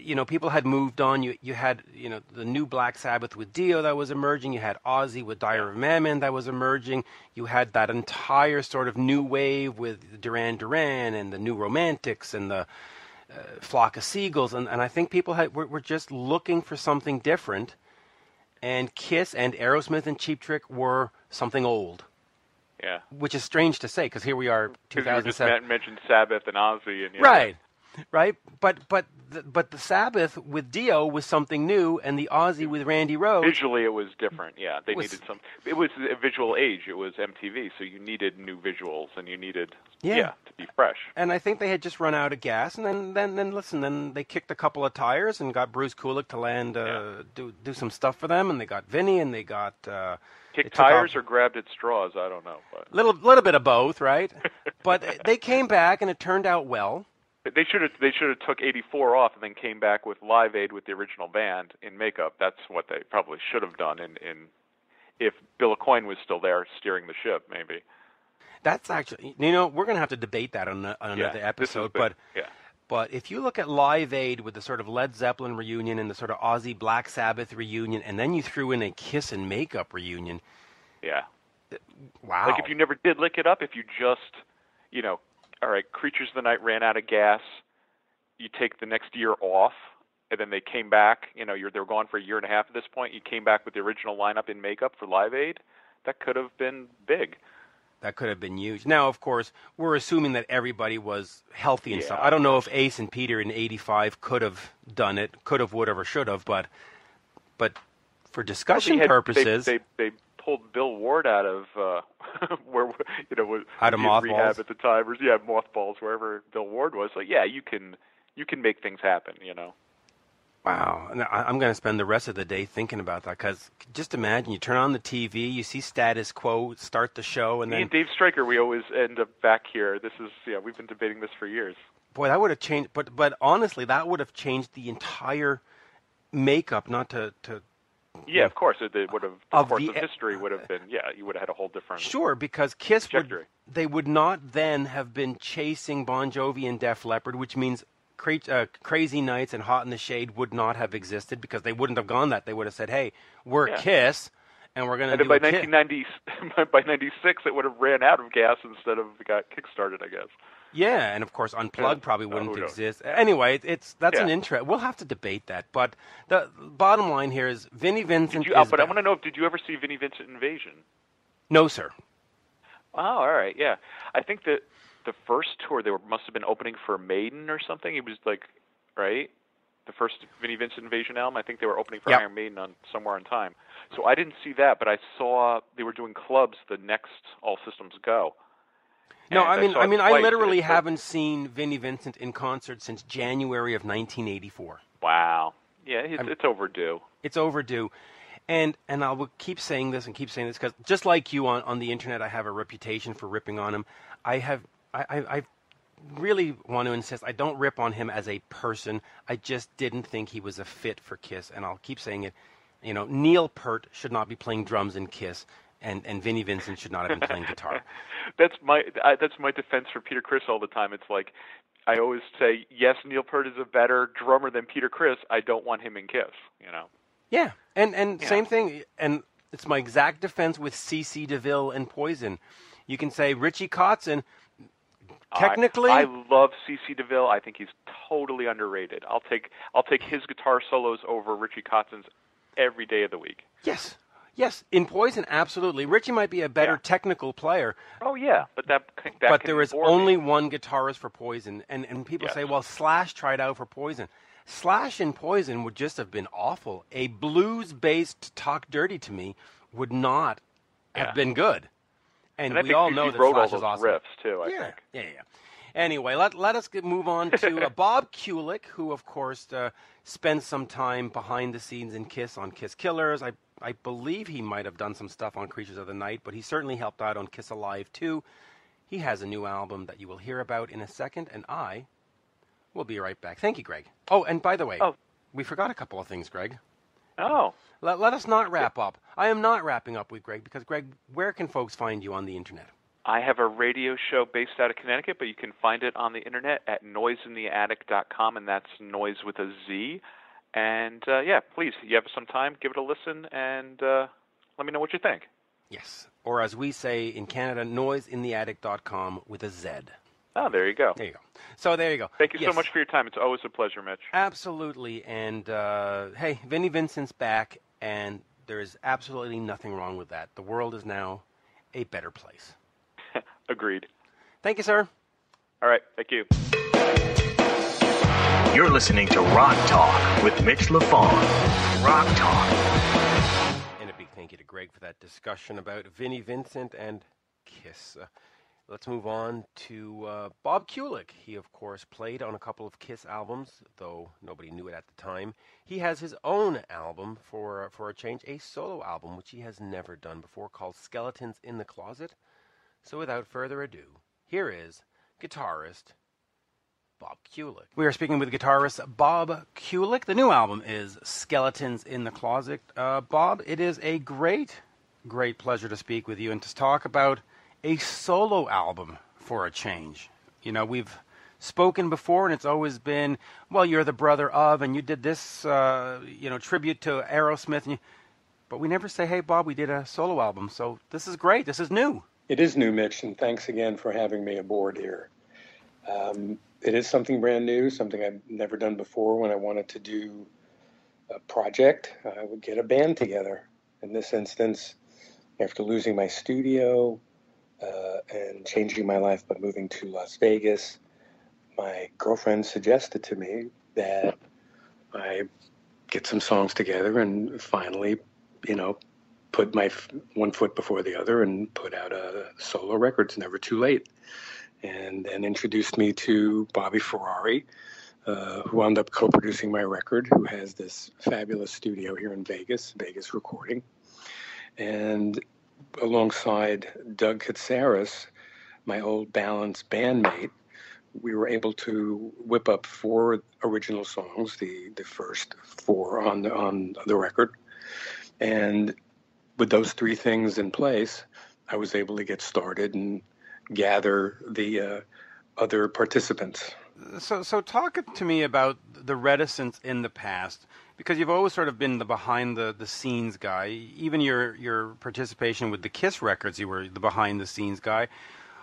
you know people had moved on. You you had you know the new Black Sabbath with Dio that was emerging. You had Ozzy with Diary of a Madman that was emerging. You had that entire sort of new wave with Duran Duran and the New Romantics and the uh, flock of seagulls, and, and I think people had, were, were just looking for something different. And Kiss and Aerosmith and Cheap Trick were something old, Yeah. which is strange to say because here we are, Because you just 2007. mentioned Sabbath and Ozzy and yeah. Right, right. But but the, but the Sabbath with Dio was something new, and the Ozzy with Randy Rhoads. Visually, it was different. Yeah, they Was- needed some. It was a visual age. It was MTV, so you needed new visuals and you needed Yeah. to be fresh. and I think they had just run out of gas, and then then then listen, then they kicked a couple of tires and got Bruce Kulick to land uh, do do some stuff for them, and they got Vinny, and they got uh, Kicked tires or grabbed at straws? I don't know, but little little bit of both, right? but they came back and it turned out well. They should have they should have took 84 off and then came back with Live Aid with the original band in makeup. That's what they probably should have done in in if Bill Aucoin was still there steering the ship, maybe. That's actually, you know, we're going to have to debate that on, on Yeah, another is episode. big. But yeah, But if you look at Live Aid with the sort of Led Zeppelin reunion and the sort of Ozzy Black Sabbath reunion, and then you threw in a Kiss and Makeup reunion, Yeah. wow. Like if you never did lick it up, if you just, you know, all right, Creatures of the Night ran out of gas, you take the next year off, and then they came back. You know, you're they were gone for a year and a half at this point. You came back with the original lineup in makeup for Live Aid. That could have been big. that could have been huge. Now, of course, we're assuming that everybody was healthy and Yeah, stuff. I don't know if Ace and Peter in '85 could have done it, could have, would have, or should have, but but for discussion They had- purposes, they, they they pulled Bill Ward out of uh, where you know was Out of rehab at the time, or yeah, mothballs wherever Bill Ward was. So yeah, you can you can make things happen. You know. Wow, and I'm going to spend the rest of the day thinking about that because just imagine you turn on the TV, you see status quo, start the show, and Me then and Dave Stryker, we always end up back here. This is yeah, we've been debating this for years. boy, that would have changed. But but honestly, that would have changed the entire makeup. Not to to Yeah, of course it, it would have. The Of course the- of history would have been. Yeah, you would have had a whole different. Sure, because Kiss would, they would not then have been chasing Bon Jovi and Def Leppard, which means cra- uh, Crazy Nights and Hot in the Shade would not have existed because they wouldn't have gone that. They would have said, "Hey, we're Yeah. Kiss, and we're going to And do by 1990, by 96, it would have ran out of gas instead of got kickstarted, I guess. Yeah, and of course, Unplugged Yeah. probably Oh, wouldn't knows? exist. Anyway, it's that's an Yeah. interest. We'll have to debate that, but the bottom line here is Vinnie Vincent you, uh, is but I want to know, did you ever see Vinnie Vincent Invasion? No, sir. Oh, all right, yeah. I think that the first tour they were must have been opening for Maiden or something. It was like, right, the first Vinnie Vincent Invasion album. I think they were opening for Yep. Iron Maiden on Somewhere in Time. So I didn't see that, but I saw they were doing clubs the next All Systems Go. No, I mean, I mean, I literally haven't seen Vinnie Vincent in concert since January of 1984. Wow. Yeah, it's, it's overdue. It's overdue. And and I will keep saying this and keep saying this because just like you on, on the internet, I have a reputation for ripping on him. I have I, I, I really want to insist I don't rip on him as a person. I just didn't think he was a fit for Kiss, and I'll keep saying it. You know, Neil Peart should not be playing drums in Kiss, and and Vinnie Vincent should not have been playing guitar. That's my I, that's my defense for Peter Criss all the time. It's like I always say, yes, Neil Peart is a better drummer than Peter Criss. I don't want him in Kiss. You know. Yeah, and and Yeah. same thing, and it's my exact defense with CC DeVille and Poison. You can say Richie Kotzen. Technically, I, I love CC DeVille. I think he's totally underrated. I'll take I'll take his guitar solos over Richie Kotzen's every day of the week. yes, yes, in Poison, absolutely. Richie might be a better Yeah. technical player, Oh yeah, but that, that but there is bore me. only one guitarist for Poison, and and people Yes. say, well, Slash tried out for Poison. Slash and Poison would just have been awful. A blues-based "Talk Dirty to Me" would not have been good. And, And we all know that wrote all Slash those is awesome. riffs too. I yeah, think. yeah, yeah. Anyway, let let us get, move on to uh, Bob Kulick, who of course uh, spent some time behind the scenes in Kiss on Kiss Killers. I I believe he might have done some stuff on Creatures of the Night, but he certainly helped out on Kiss Alive II. He has a new album that you will hear about in a second, and I will be right back. Thank you, Greg. Oh, and by the way, Oh. we forgot a couple of things, Greg. Oh, Let, let us not wrap up. I am not wrapping up with Greg because, Greg, where can folks find you on the internet? I have a radio show based out of Connecticut, but you can find it on the internet at noiseintheattic.com, and that's noise with a Z. And uh, yeah, please, you have some time, give it a listen, and uh, let me know what you think. Yes. Or as we say in Canada, noiseintheattic.com with a Z. Oh, there you go. There you go. So there you go. Thank you so much for your time. It's always a pleasure, Mitch. Absolutely. And uh, hey, Vinnie Vincent's back, and there is absolutely nothing wrong with that. The world is now a better place. Agreed. Thank you, sir. All right, thank you. You're listening to Rock Talk with Mitch LaFon. Rock Talk. And a big thank you to Greg for that discussion about Vinnie Vincent and Kiss. Uh, let's move on to uh, Bob Kulick. He, of course, played on a couple of Kiss albums, though nobody knew it at the time. He has his own album for uh, for a change, a solo album, which he has never done before, called Skeletons in the Closet. So, without further ado, here is guitarist Bob Kulick. We are speaking with guitarist Bob Kulick. The new album is Skeletons in the Closet. Uh, Bob, it is a great, great pleasure to speak with you and to talk about a solo album for a change. You know, we've spoken before, and it's always been, well, you're the brother of, and you did this, uh, you know, tribute to Aerosmith, you, but we never say, hey, Bob, we did a solo album. So this is great. This is new. It is new, Mitch, and thanks again for having me aboard here. Um, it is something brand new, something I've never done before. When I wanted to do a project, I would get a band together. In this instance, after losing my studio uh, and changing my life by moving to Las Vegas, my girlfriend suggested to me that I get some songs together and finally, you know, put my f- one foot before the other and put out a solo record. It's never too late. And then introduced me to Bobby Ferrari, uh, who wound up co-producing my record, who has this fabulous studio here in Vegas, Vegas Recording. And alongside Doug Katsaros, my old Balance bandmate, we were able to whip up four original songs, the the first four on the on the record, and with those three things in place, I was able to get started and gather the uh, other participants. So, so talk to me about the reticence in the past, because you've always sort of been the behind the, the scenes guy. Even your your participation with the Kiss records, you were the behind the scenes guy.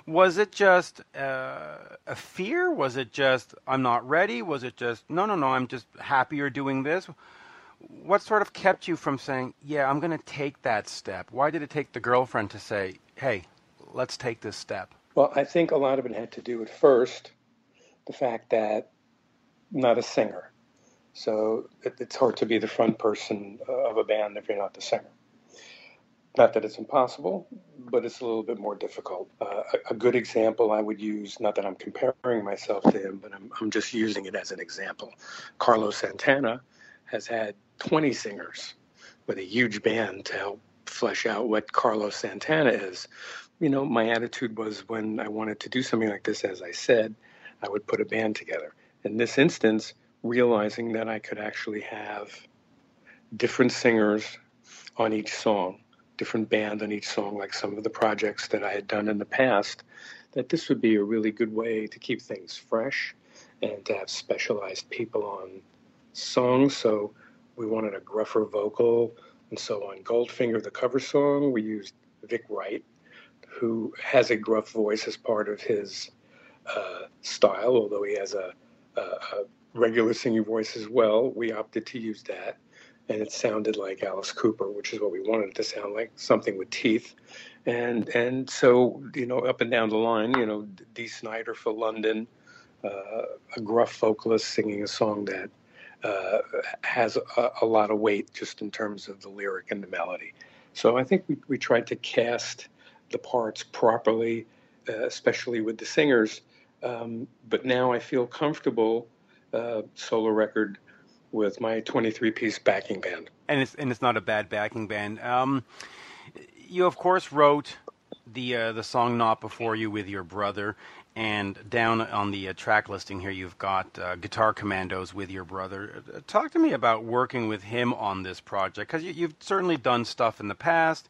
Was it just uh, a fear? Was it just I'm not ready? Was it just no, no, no? I'm just happier doing this. What sort of kept you from saying, "Yeah, I'm going to take that step"? Why did it take the girlfriend to say, "Hey, let's take this step"? Well, I think a lot of it had to do with first the fact that I'm not a singer, so it, it's hard to be the front person of a band if you're not the singer. Not that it's impossible, but it's a little bit more difficult. Uh, a, a, good example I would use, not that I'm comparing myself to him, but I'm, I'm just using it as an example. Carlos Santana has had 20 singers with a huge band to help flesh out what Carlos Santana is. You know, my attitude was when I wanted to do something like this, as I said, I would put a band together. In this instance, realizing that I could actually have different singers on each song different band on each song, like some of the projects that I had done in the past, that this would be a really good way to keep things fresh and to have specialized people on songs. So we wanted a gruffer vocal. And so on Goldfinger, the cover song, we used Vic Wright, who has a gruff voice as part of his uh, style, although he has a, a, a regular singing voice as well. We opted to use that and it sounded like Alice Cooper, which is what we wanted it to sound like, something with teeth. And and so you know, up and down the line, you know, Dee Snider for London, uh, a gruff vocalist singing a song that uh, has a, a, lot of weight just in terms of the lyric and the melody. So I think we we tried to cast the parts properly, uh, especially with the singers. Um, but now I feel comfortable. Uh, solo record with my 23 piece backing band. And it's and it's not a bad backing band. Um, you of course wrote the uh, the song "Not Before You" with your brother, and down on the uh, track listing here, you've got uh, Guitar Commandos with your brother. Uh, talk to me about working with him on this project because you, have certainly done stuff in the past,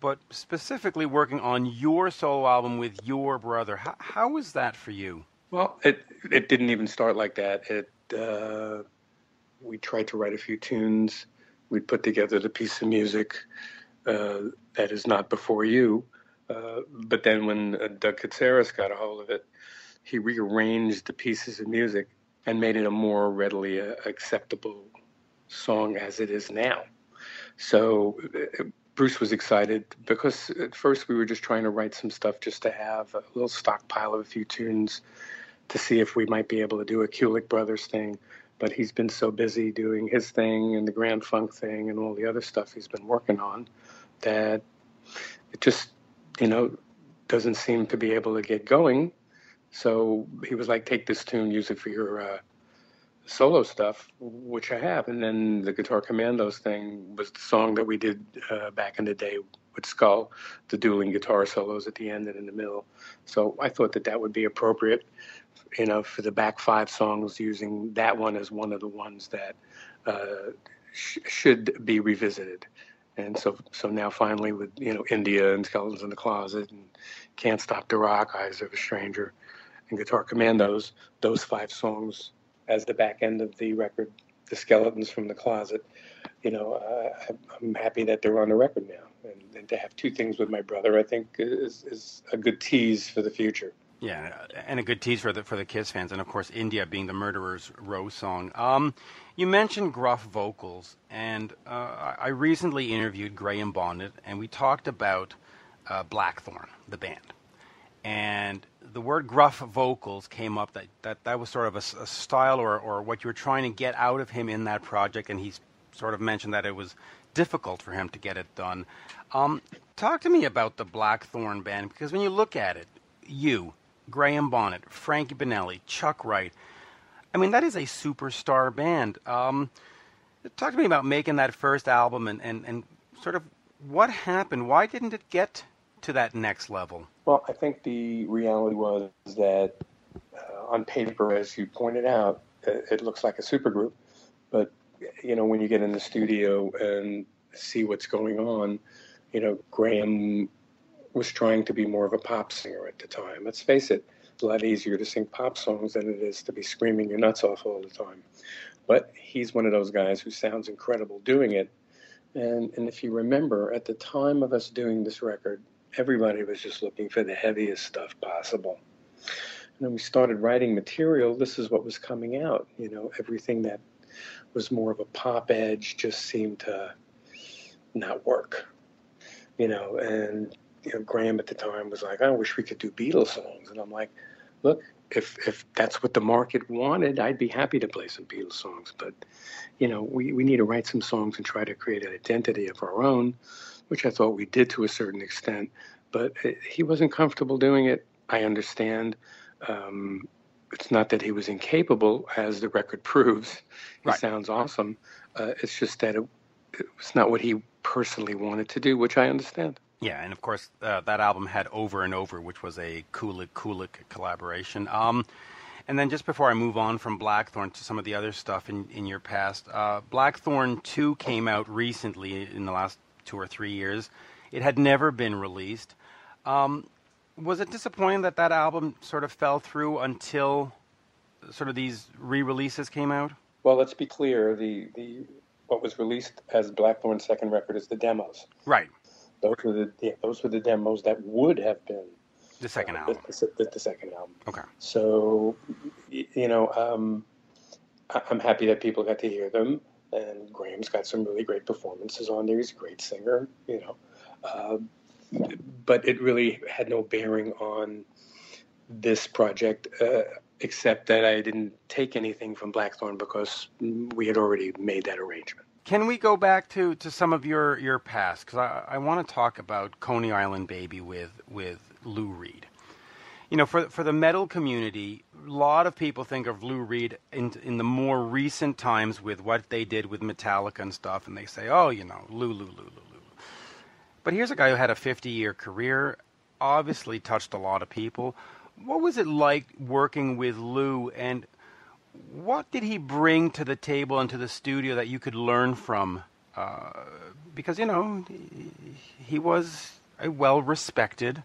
but specifically working on your solo album with your brother. How, how was that for you? Well, it it didn't even start like that. It uh, we tried to write a few tunes. We'd put together the piece of music uh, that is not before you. Uh, but then when uh, Doug Katsaros got a hold of it, he rearranged the pieces of music and made it a more readily uh, acceptable song as it is now. So uh, Bruce was excited because at first we were just trying to write some stuff just to have a little stockpile of a few tunes to see if we might be able to do a Kulick Brothers thing but he's been so busy doing his thing and the Grand Funk thing and all the other stuff he's been working on that it just, you know, doesn't seem to be able to get going. So he was like, take this tune, use it for your uh, solo stuff, which I have. And then the Guitar Commandos thing was the song that we did uh, back in the day with Skull, the dueling guitar solos at the end and in the middle. So I thought that that would be appropriate you know, for the back five songs, using that one as one of the ones that uh, sh- should be revisited. And so, so now finally with you know India and Skeletons in the Closet and Can't Stop the Rock, Eyes of a Stranger, and Guitar Commandos, those five songs as the back end of the record, The Skeletons from the Closet. You know, I'm happy that they're on the record now. And, and, to have two things with my brother, I think, is, is a good tease for the future. Yeah, and a good tease for the for the Kiss fans, and of course, India being the Murderers Row song. Um, you mentioned gruff vocals, and uh, I recently interviewed Graham Bonnet, and we talked about uh, Blackthorn, the band, and the word gruff vocals came up. That that, that was sort of a, a style or or what you were trying to get out of him in that project, and he's sort of mentioned that it was difficult for him to get it done. Um, talk to me about the Blackthorn band because when you look at it, you Graham Bonnet, Frankie Banali, Chuck Wright. I mean, that is a superstar band. Um, talk to me about making that first album and, and, and sort of what happened. Why didn't it get to that next level? Well, I think the reality was that uh, on paper, as you pointed out, it looks like a supergroup. But, you know, when you get in the studio and see what's going on, you know, Graham was trying to be more of a pop singer at the time. Let's face it, it's a lot easier to sing pop songs than it is to be screaming your nuts off all the time. But he's one of those guys who sounds incredible doing it. And, and if you remember, at the time of us doing this record, everybody was just looking for the heaviest stuff possible. And then we started writing material. This is what was coming out. You know, everything that was more of a pop edge just seemed to not work. You know, and you know, Graham at the time was like, I wish we could do Beatles songs. And I'm like, look, if if that's what the market wanted, I'd be happy to play some Beatles songs. But, you know, we, we need to write some songs and try to create an identity of our own, which I thought we did to a certain extent. But it, he wasn't comfortable doing it. I understand. Um, it's not that he was incapable, as the record proves. He right. sounds awesome. Uh, it's just that it, it was not what he personally wanted to do, which I understand. Yeah, and of course uh, that album had Over and Over, which was a Kulick Kulick collaboration. Um, and then just before I move on from Blackthorn to some of the other stuff in, in your past, uh, Blackthorn 2 came out recently in the last two or three years. It had never been released. Um, was it disappointing that that album sort of fell through until sort of these re-releases came out? Well, let's be clear. The, the what was released as Blackthorn's second record is the demos. Right. Those were the yeah, those were the demos that would have been the second uh, album. The, the, the, second album. Okay. So, you know, um, I'm happy that people got to hear them, and Graham's got some really great performances on there. He's a great singer, you know, uh, but it really had no bearing on this project. Uh, except that I didn't take anything from Blackthorn because we had already made that arrangement. Can we go back to, to some of your, your past? Because I, I want to talk about Coney Island Baby with, with Lou Reed. You know, for, for the metal community, a lot of people think of Lou Reed in, in the more recent times with what they did with Metallica and stuff, and they say, oh, you know, Lou, Lou, Lou, Lou, Lou. But here's a guy who had a 50 year career, obviously touched a lot of people. What was it like working with Lou, and what did he bring to the table and to the studio that you could learn from? Uh, because you know he was a well-respected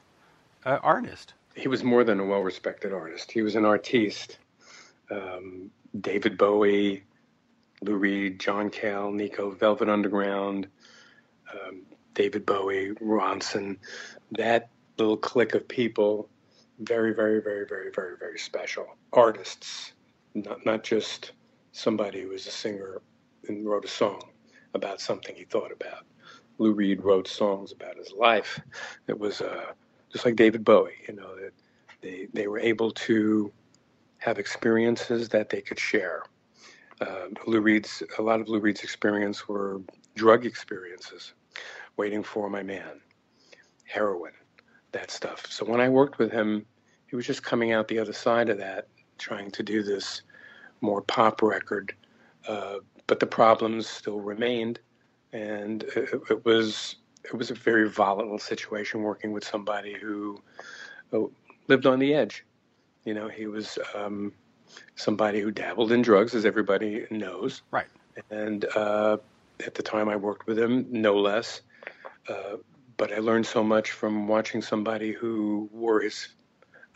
uh, artist. He was more than a well-respected artist. He was an artiste. Um, David Bowie, Lou Reed, John Cale, Nico, Velvet Underground, um, David Bowie, Ronson. That little clique of people, very, very, very, very, very, very special artists not not just somebody who was a singer and wrote a song about something he thought about. Lou Reed wrote songs about his life. It was uh, just like David Bowie, you know, that they they were able to have experiences that they could share. Uh, Lou Reed's a lot of Lou Reed's experience were drug experiences, waiting for my man, heroin, that stuff. So when I worked with him, he was just coming out the other side of that trying to do this more pop record, uh, but the problems still remained, and it, it, was it was a very volatile situation working with somebody who uh, lived on the edge. You know, he was um, somebody who dabbled in drugs, as everybody knows. Right. And uh, at the time I worked with him, no less. Uh, but I learned so much from watching somebody who wore his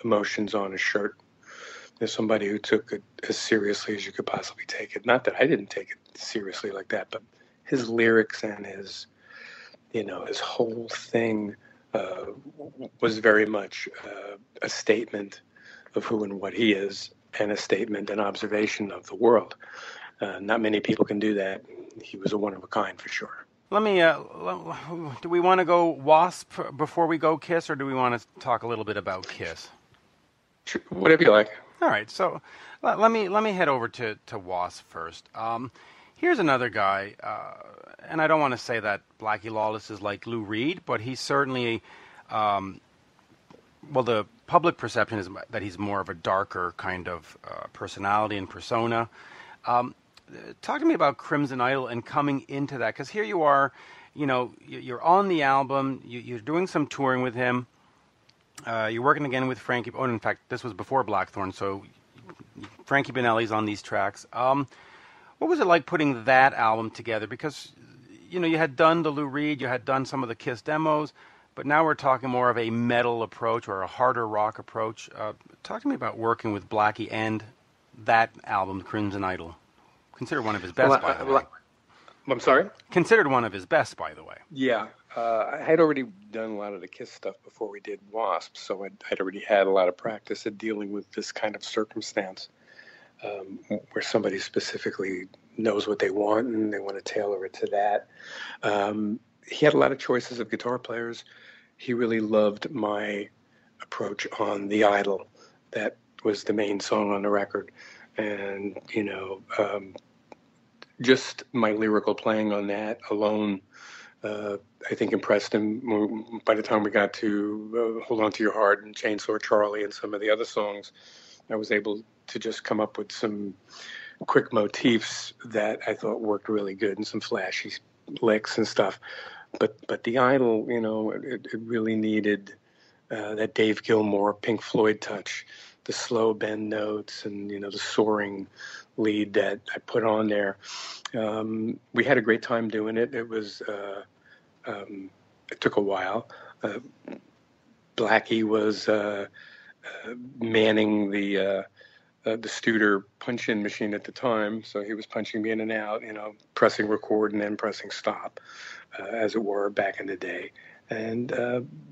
emotions on his shirt There's somebody who took it as seriously as you could possibly take it. Not that I didn't take it seriously like that, but his lyrics and his, you know, his whole thing uh, was very much uh, a statement of who and what he is, and a statement and observation of the world. Uh, not many people can do that. He was a one of a kind for sure. Let me. Uh, do we want to go Wasp before we go Kiss, or do we want to talk a little bit about Kiss? Whatever you like. All right. So let, let me let me head over to to Wasp first. Um, here's another guy, uh, and I don't want to say that Blackie Lawless is like Lou Reed, but he's certainly. Um, well, the public perception is that he's more of a darker kind of uh, personality and persona. Um, talk to me about Crimson Idol and coming into that, because here you are, you know, you're on the album, you, are doing some touring with him, uh, you're working again with Frankie. Oh, in fact, this was before Blackthorn, so Frankie Banali's on these tracks. Um, what was it like putting that album together? Because you know, you had done the Lou Reed, you had done some of the Kiss demos, but now we're talking more of a metal approach or a harder rock approach. Uh, talk to me about working with Blackie and that album, Crimson Idol. Considered one of his best, well, by the way. I'm sorry. Considered one of his best, by the way. Yeah, uh, I had already done a lot of the Kiss stuff before we did Wasp, so I'd, I'd already had a lot of practice at dealing with this kind of circumstance, um, where somebody specifically knows what they want and they want to tailor it to that. Um, he had a lot of choices of guitar players. He really loved my approach on The Idol. That was the main song on the record. And, you know, um, just my lyrical playing on that alone, uh, I think impressed him. By the time we got to uh, Hold On to Your Heart and Chainsaw Charlie and some of the other songs, I was able to just come up with some quick motifs that I thought worked really good and some flashy licks and stuff. But but the Idol, you know, it, it really needed uh, that Dave Gilmour Pink Floyd touch, the slow bend notes, and you know the soaring lead that I put on there. Um, we had a great time doing it. It was uh, um, it took a while. Uh, Blackie was uh, uh, manning the uh, uh, the Studer punch-in machine at the time, so he was punching me in and out, you know, pressing record and then pressing stop, as it were, back in the day. And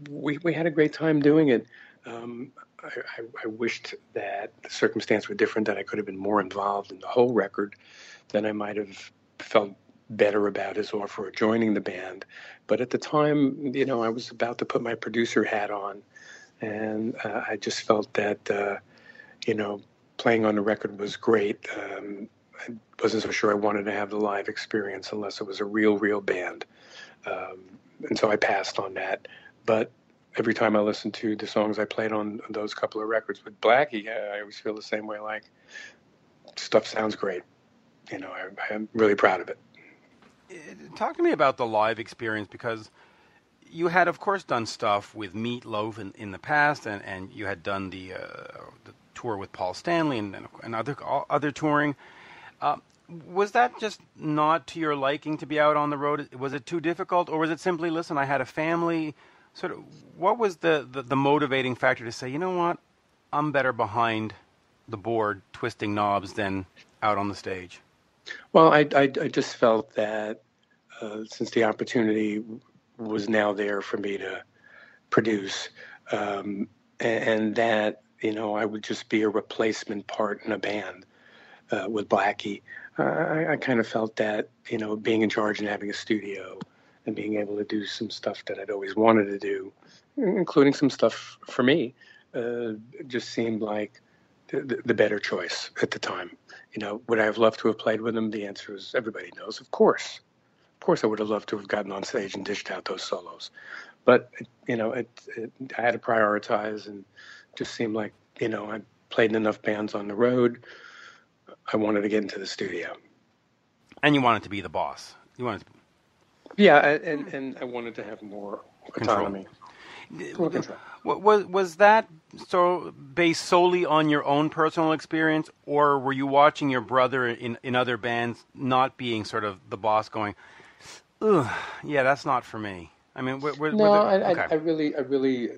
we we had a great time doing it. Um, I, I, wished that the circumstance were different, that I could have been more involved in the whole record, then I might have felt better about his offer of joining the band. But at the time, you know, I was about to put my producer hat on, and uh, I just felt that, uh, you know, playing on the record was great. Um, I wasn't so sure I wanted to have the live experience unless it was a real, real band. Um, and so I passed on that. But every time I listen to the songs I played on those couple of records with Blackie, I always feel the same way. Like stuff sounds great. You know, I, I'm really proud of it. Talk to me about the live experience because you had, of course, done stuff with Meatloaf in, in the past, and, and you had done the, uh, the tour with Paul Stanley and, and other other touring. Uh, was that just not to your liking to be out on the road? Was it too difficult, or was it simply, listen, I had a family? Of, what was the, the, the motivating factor to say, you know what, I'm better behind the board twisting knobs than out on the stage? Well, I, I, I just felt that uh, since the opportunity was now there for me to produce, um, and, and, that you know I would just be a replacement part in a band uh, with Blackie. I, I kind of felt that you know being in charge and having a studio and being able to do some stuff that I'd always wanted to do, including some stuff for me, uh, just seemed like the, the, better choice at the time. You know, would I have loved to have played with him? The answer is everybody knows, of course. Of course, I would have loved to have gotten on stage and dished out those solos, but you know, it, it, I had to prioritize, and just seemed like you know I played in enough bands on the road. I wanted to get into the studio. And you wanted to be the boss. You wanted to. Yeah, and and I wanted to have more autonomy. Control. Was was that so based solely on your own personal experience, or were you watching your brother in in other bands not being sort of the boss, going, "Ugh, yeah, that's not for me." I mean, were, were, no, were there, I, okay. I, I, really, I really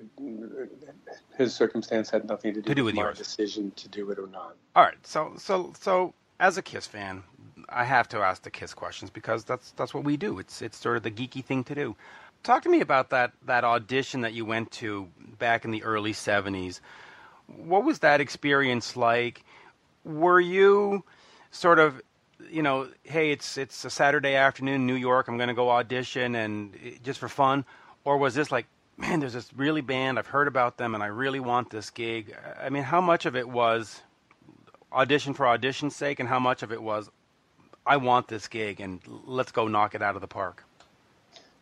his circumstance had nothing to do, To do with my yours. decision to do it or not. All right, so so so as a Kiss fan, I have to ask the Kiss questions because that's that's what we do. It's it's sort of the geeky thing to do. Talk to me about that that audition that you went to back in the early '70s. What was that experience like? Were you sort of you know, hey, it's it's a Saturday afternoon in New York. I'm going to go audition and eh, just for fun, or was this like, man, there's this really band I've heard about them and I really want this gig. I mean, how much of it was audition for audition's sake, and how much of it was I want this gig and let's go knock it out of the park?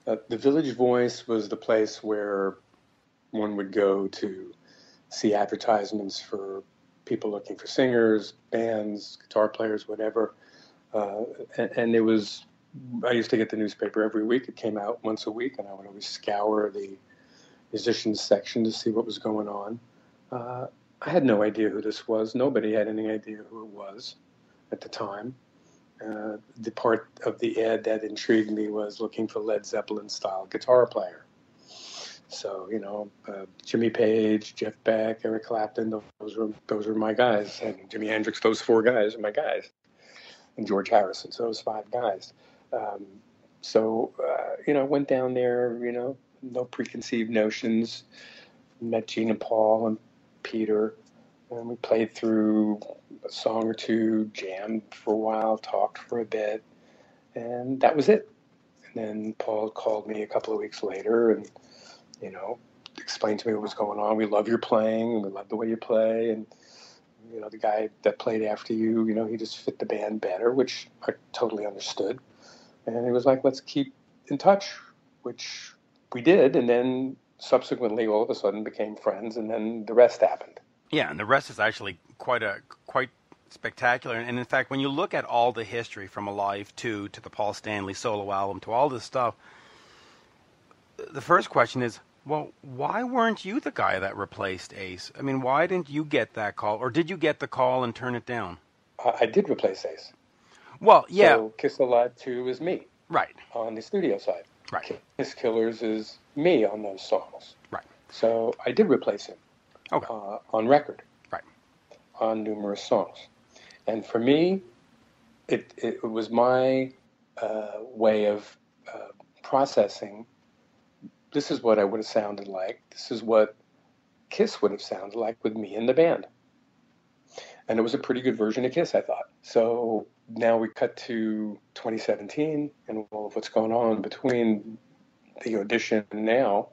Uh, the Village Voice was the place where one would go to see advertisements for people looking for singers, bands, guitar players, whatever. Uh, and, and it was, I used to get the newspaper every week. It came out once a week, and I would always scour the musicians section to see what was going on. Uh, I had no idea who this was. Nobody had any idea who it was at the time. Uh, the part of the ad that intrigued me was looking for Led Zeppelin style guitar player. So you know, uh, Jimmy Page, Jeff Beck, Eric Clapton, those were those were my guys, and Jimi Hendrix. Those four guys are my guys, and George Harrison. So those five guys. Um, so uh, you know, I went down there. You know, no preconceived notions. Met Gene and Paul and Peter, and we played through a song or two, jammed for a while, talked for a bit, and that was it. And then Paul called me a couple of weeks later and, you know, explained to me what was going on. We love your playing, we love the way you play, and you know, the guy that played after you, you know, he just fit the band better, which I totally understood. And he was like, let's keep in touch, which we did, and then subsequently all of a sudden became friends, and then the rest happened. Yeah, and the rest is actually quite a quite spectacular. And in fact, when you look at all the history from Alive 2 to the Paul Stanley solo album to all this stuff, the first question is, well, why weren't you the guy that replaced Ace? I mean, why didn't you get that call, or did you get the call and turn it down? I, I did replace Ace. Well, yeah, So Kiss Alive 2 is me right, on the studio side. right, Kiss Killers is me on those songs. right. So I did replace him Okay, uh, on record. Right. On numerous songs. And for me, it, it was my uh, way of uh, processing this is what I would have sounded like. This is what Kiss would have sounded like with me in the band. And it was a pretty good version of Kiss, I thought. So now we cut to 2017 and all of what's going on between the audition now.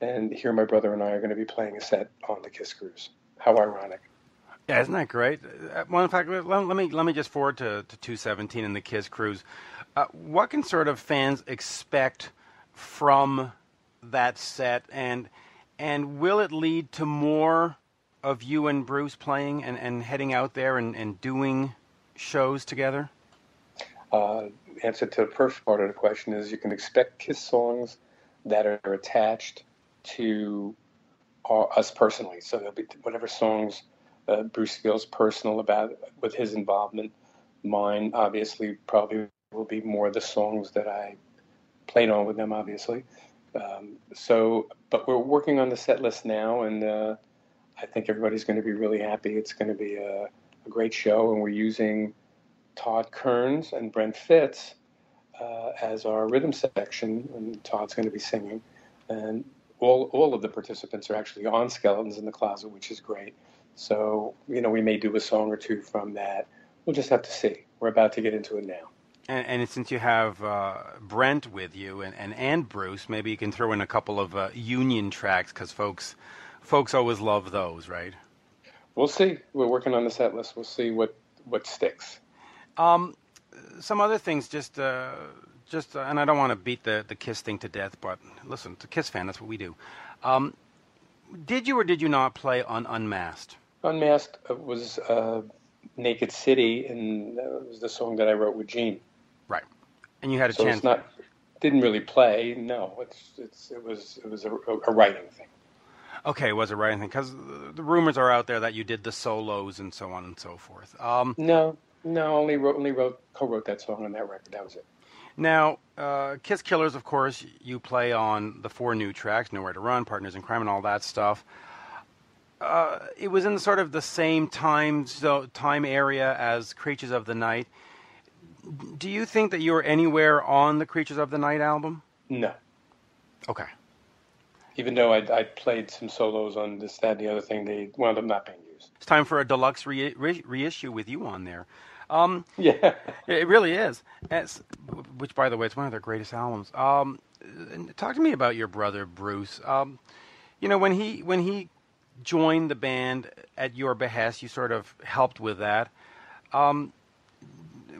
And here my brother and I are going to be playing a set on the Kiss Cruise. How ironic. yeah, isn't that great? Uh, Well, in fact, let, let me let me just forward to, to 217 and the Kiss Cruise. Uh, what can sort of fans expect from that set, and and will it lead to more of you and Bruce playing and, and heading out there and, and doing shows together? Uh, answer to the first part of the question is you can expect Kiss songs that are attached to us personally. So there'll be whatever songs uh, Bruce feels personal about with his involvement. Mine, obviously, probably will be more the songs that I played on with them, obviously. Um, so, but we're working on the set list now, and uh, I think everybody's going to be really happy. It's going to be a, a great show, and we're using Todd Kearns and Brent Fitz uh, as our rhythm section, and Todd's going to be singing. And all, all of the participants are actually on Skeletons in the Closet, which is great. So, you know, we may do a song or two from that. We'll just have to see. We're about to get into it now. And, and since you have uh, Brent with you and, and, and Bruce, maybe you can throw in a couple of uh, Union tracks because folks folks always love those, right? We'll see. We're working on the set list. We'll see what, what sticks. Um, some other things, just uh, just, uh, and I don't want to beat the the Kiss thing to death, but listen, to Kiss fan, that's what we do. Um, did you or did you not play on Unmasked? Unmasked uh, was uh, Naked City, and that was the song that I wrote with Gene. Right, and you had a so chance. it's not didn't really play. No, it's it's it was it was a, a writing thing. Okay, was it thing Because the rumors are out there that you did the solos and so on and so forth. Um, No, no, only wrote only wrote co-wrote that song on that record. That was it. Now, uh, Kiss Killers, of course, you play on the four new tracks, Nowhere to Run, Partners in Crime, and all that stuff. uh, it was in sort of the same time so time area as Creatures of the Night. Do you think that you were anywhere on the Creatures of the Night album? No. Okay. Even though I, I played some solos on this, that, and the other thing, they wound up not being used. It's time for a deluxe re- re- reissue with you on there. Um, yeah, it really is. It's, which, by the way, it's one of their greatest albums. Um, talk to me about your brother Bruce. Um, you know, when he when he joined the band at your behest, you sort of helped with that. Um,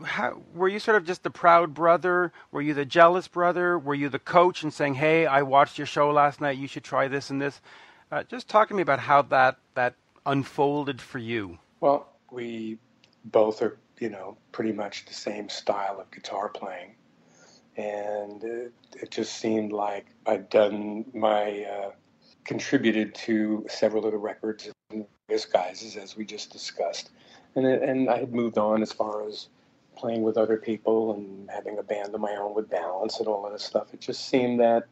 how, were you sort of just the proud brother? Were you the jealous brother? Were you the coach and saying, "Hey, I watched your show last night. You should try this and this"? Uh, just talk to me about how that that unfolded for you. Well, we both are, you know, pretty much the same style of guitar playing, and it, it just seemed like I'd done my uh, contributed to several of the records in various guises, as we just discussed, and and I had moved on as far as playing with other people and having a band of my own with Balance and all of this stuff. It just seemed that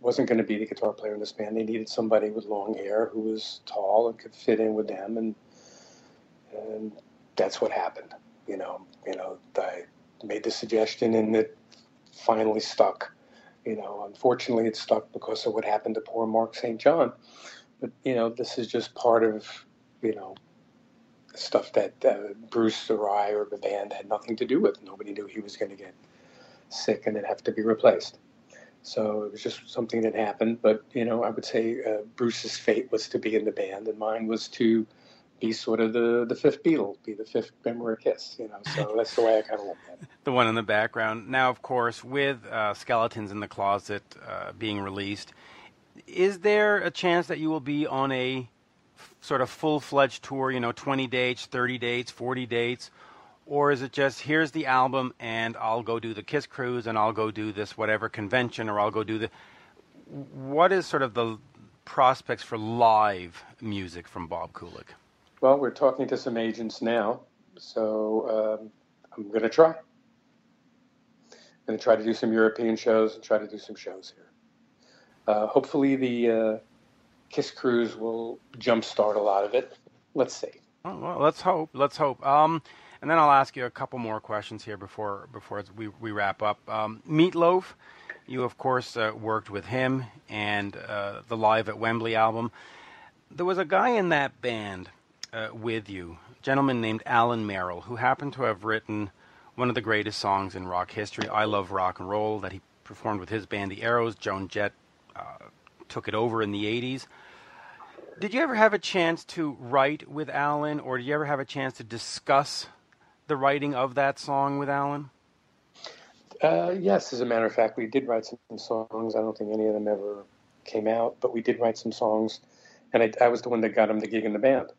wasn't going to be the guitar player in this band. They needed somebody with long hair who was tall and could fit in with them, and and that's what happened. You know, you know, I made the suggestion, and it finally stuck. You know, unfortunately, it stuck because of what happened to poor Mark St. John. But you know, this is just part of you know stuff that uh, Bruce or I or the band had nothing to do with. Nobody knew he was going to get sick and then have to be replaced. So it was just something that happened. But you know, I would say uh, Bruce's fate was to be in the band, and mine was to be sort of the the fifth Beatle, be the fifth member of Kiss. You know, so that's the way I kind of look at it. The one in the background. Now, of course, with uh, Skeletons in the Closet uh, being released, is there a chance that you will be on a sort of full fledged tour? You know, twenty dates, thirty dates, forty dates. Or is it just here's the album and I'll go do the Kiss cruise and I'll go do this whatever convention or I'll go do the what is sort of the prospects for live music from Bob Kulick? Well, we're talking to some agents now, so um, I'm going to try. I'm going to try to do some European shows and try to do some shows here. Uh, hopefully, the uh, Kiss Cruise will jumpstart a lot of it. Let's see. Oh, well, let's hope. Let's hope. Um, and then I'll ask you a couple more questions here before before we we wrap up. Um, Meatloaf, you of course uh, worked with him and uh, the Live at Wembley album. There was a guy in that band uh, with you, a gentleman named Alan Merrill, who happened to have written one of the greatest songs in rock history, "I Love Rock and Roll," that he performed with his band, the Arrows. Joan Jett uh, took it over in the '80s. Did you ever have a chance to write with Alan, or did you ever have a chance to discuss the writing of that song with Alan? Uh, yes, as a matter of fact, we did write some songs. I don't think any of them ever came out, but we did write some songs, and I, I was the one that got him the gig in the band.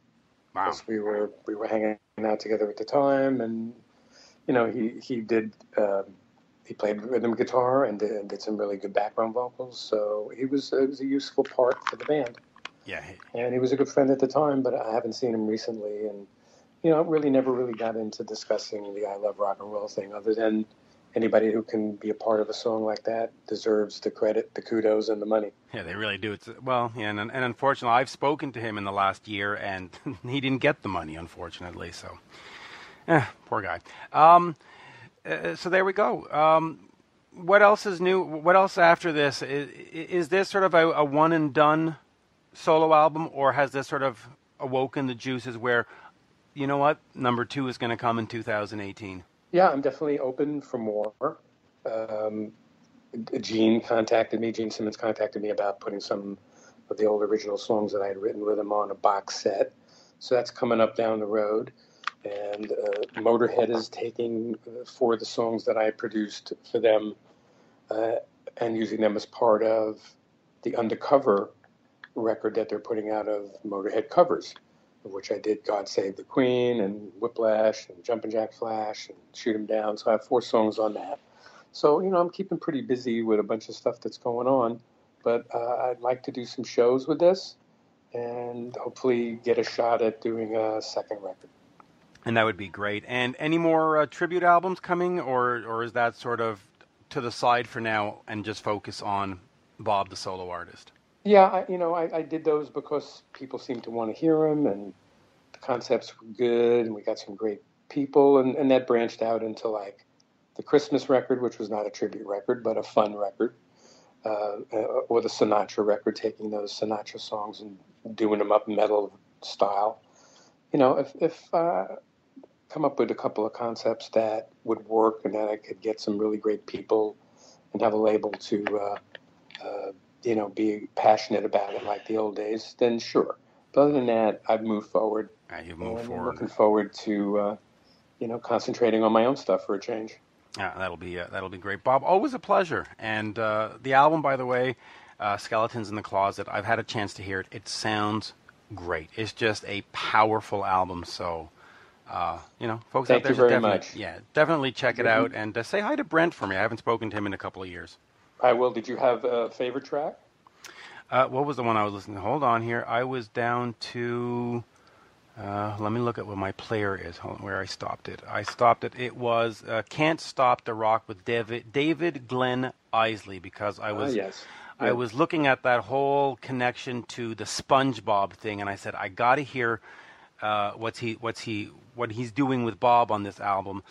Wow. We were we were hanging out together at the time, and you know he he did um, he played rhythm guitar and did, and did, some really good background vocals. So he was it was a useful part for the band. Yeah. And he was a good friend at the time, but I haven't seen him recently, and you know, really never really got into discussing the I love rock and roll thing other than anybody who can be a part of a song like that deserves the credit, the kudos, and the money. Yeah, they really do. It's well, yeah, and, and unfortunately, I've spoken to him in the last year, and he didn't get the money, unfortunately. So, eh, poor guy. Um, uh, so there we go. Um, what else is new? What else after this? Is, is this sort of a, a one and done solo album, or has this sort of awoken the juices where you know what? Number two is going to come in 2018. Yeah, I'm definitely open for more. Um, Gene contacted me. Gene Simmons contacted me about putting some of the old original songs that I had written with him on a box set. So that's coming up down the road. And uh, Motorhead is taking uh, four of the songs that I produced for them uh, and using them as part of the undercover record that they're putting out of Motorhead covers which I did God Save the Queen and Whiplash and Jumpin' Jack Flash and Shoot 'em Down. So I have four songs on that. So, you know, I'm keeping pretty busy with a bunch of stuff that's going on. But uh, I'd like to do some shows with this and hopefully get a shot at doing a second record. And that would be great. And any more uh, tribute albums coming, or, or is that sort of to the side for now and just focus on Bob the solo artist? Yeah, I, you know, I, I did those because people seemed to want to hear them, and the concepts were good, and we got some great people, and, and that branched out into like the Christmas record, which was not a tribute record, but a fun record, uh, uh or the Sinatra record, taking those Sinatra songs and doing them up metal style. You know, if, if uh, come up with a couple of concepts that would work and that I could get some really great people and have a label to, uh, uh, you know, be passionate about it like the old days, then sure. But other than that, I've moved forward. Yeah, you've moved and forward. looking forward to, uh, you know, concentrating on my own stuff for a change. Yeah, that'll be uh, that'll be great, Bob. Always a pleasure. And uh, the album, by the way, uh, "Skeletons in the Closet." I've had a chance to hear it. It sounds great. It's just a powerful album. So, uh, you know, folks Thank out there, you very definitely, much. yeah, definitely check it Mhm. out and uh, say hi to Brent for me. I haven't spoken to him in a couple of years. I will. Did you have a favorite track? Uh, what was the one I was listening to? Hold on here. I was down to. Uh, let me look at what my player is. Hold on, where I stopped it. I stopped it. It was uh, "Can't Stop the Rock" with David David Glen Eisley because I Ah, was yes. I was looking at that whole connection to the SpongeBob thing, and I said I got to hear uh, what's he what's he what he's doing with Bob on this album,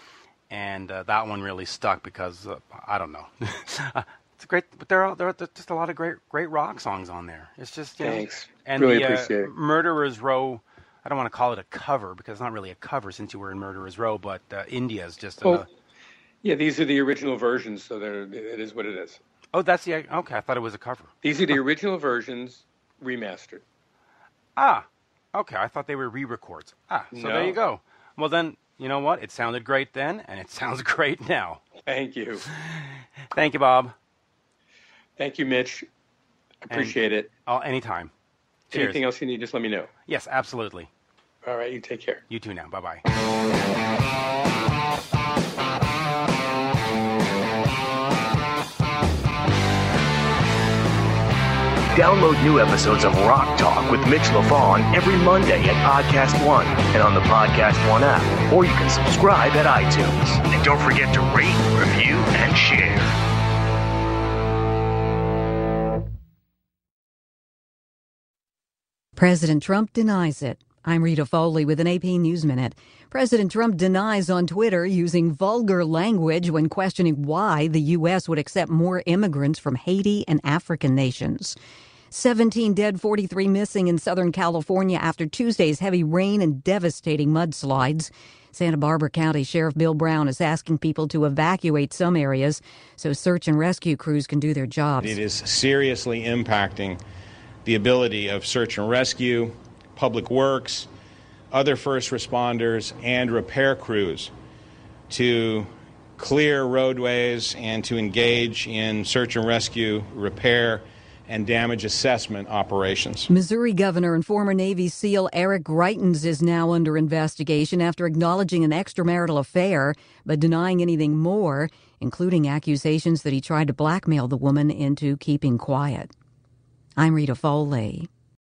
and uh, that one really stuck because uh, I don't know. it's great, but there are there are just a lot of great great rock songs on there. It's just you know, Thanks. and Really the, uh, appreciate it. Murderers Row. I don't want to call it a cover because it's not really a cover since you were in Murderers Row, but uh, India is just. Well, a, yeah, these are the original versions, so they're, it is what it is. oh, that's the okay. I thought it was a cover. These are the original versions remastered. Ah, okay. I thought they were re-records. Ah, so there you go. Well, then you know what? It sounded great then, and it sounds great now. Thank you. Thank you, Bob. Thank you, Mitch. Appreciate it. Oh, anytime. Cheers. Anything else you need, just let me know. Yes, absolutely. All right, you take care. You too now. Bye bye. Download new episodes of Rock Talk with Mitch LaFon every Monday at Podcast One and on the Podcast One app, or you can subscribe at iTunes. And don't forget to rate, review, and share. President Trump denies it. I'm Rita Foley with an AP News Minute. President Trump denies on Twitter using vulgar language when questioning why the U.S. would accept more immigrants from Haiti and African nations. 17 dead, 43 missing in Southern California after Tuesday's heavy rain and devastating mudslides. Santa Barbara County Sheriff Bill Brown is asking people to evacuate some areas so search and rescue crews can do their jobs. It is seriously impacting the ability of search and rescue, public works, other first responders, and repair crews to clear roadways and to engage in search and rescue, repair, and damage assessment operations. Missouri Governor and former Navy SEAL Eric Greitens is now under investigation after acknowledging an extramarital affair but denying anything more, including accusations that he tried to blackmail the woman into keeping quiet. I'm Rita Foley.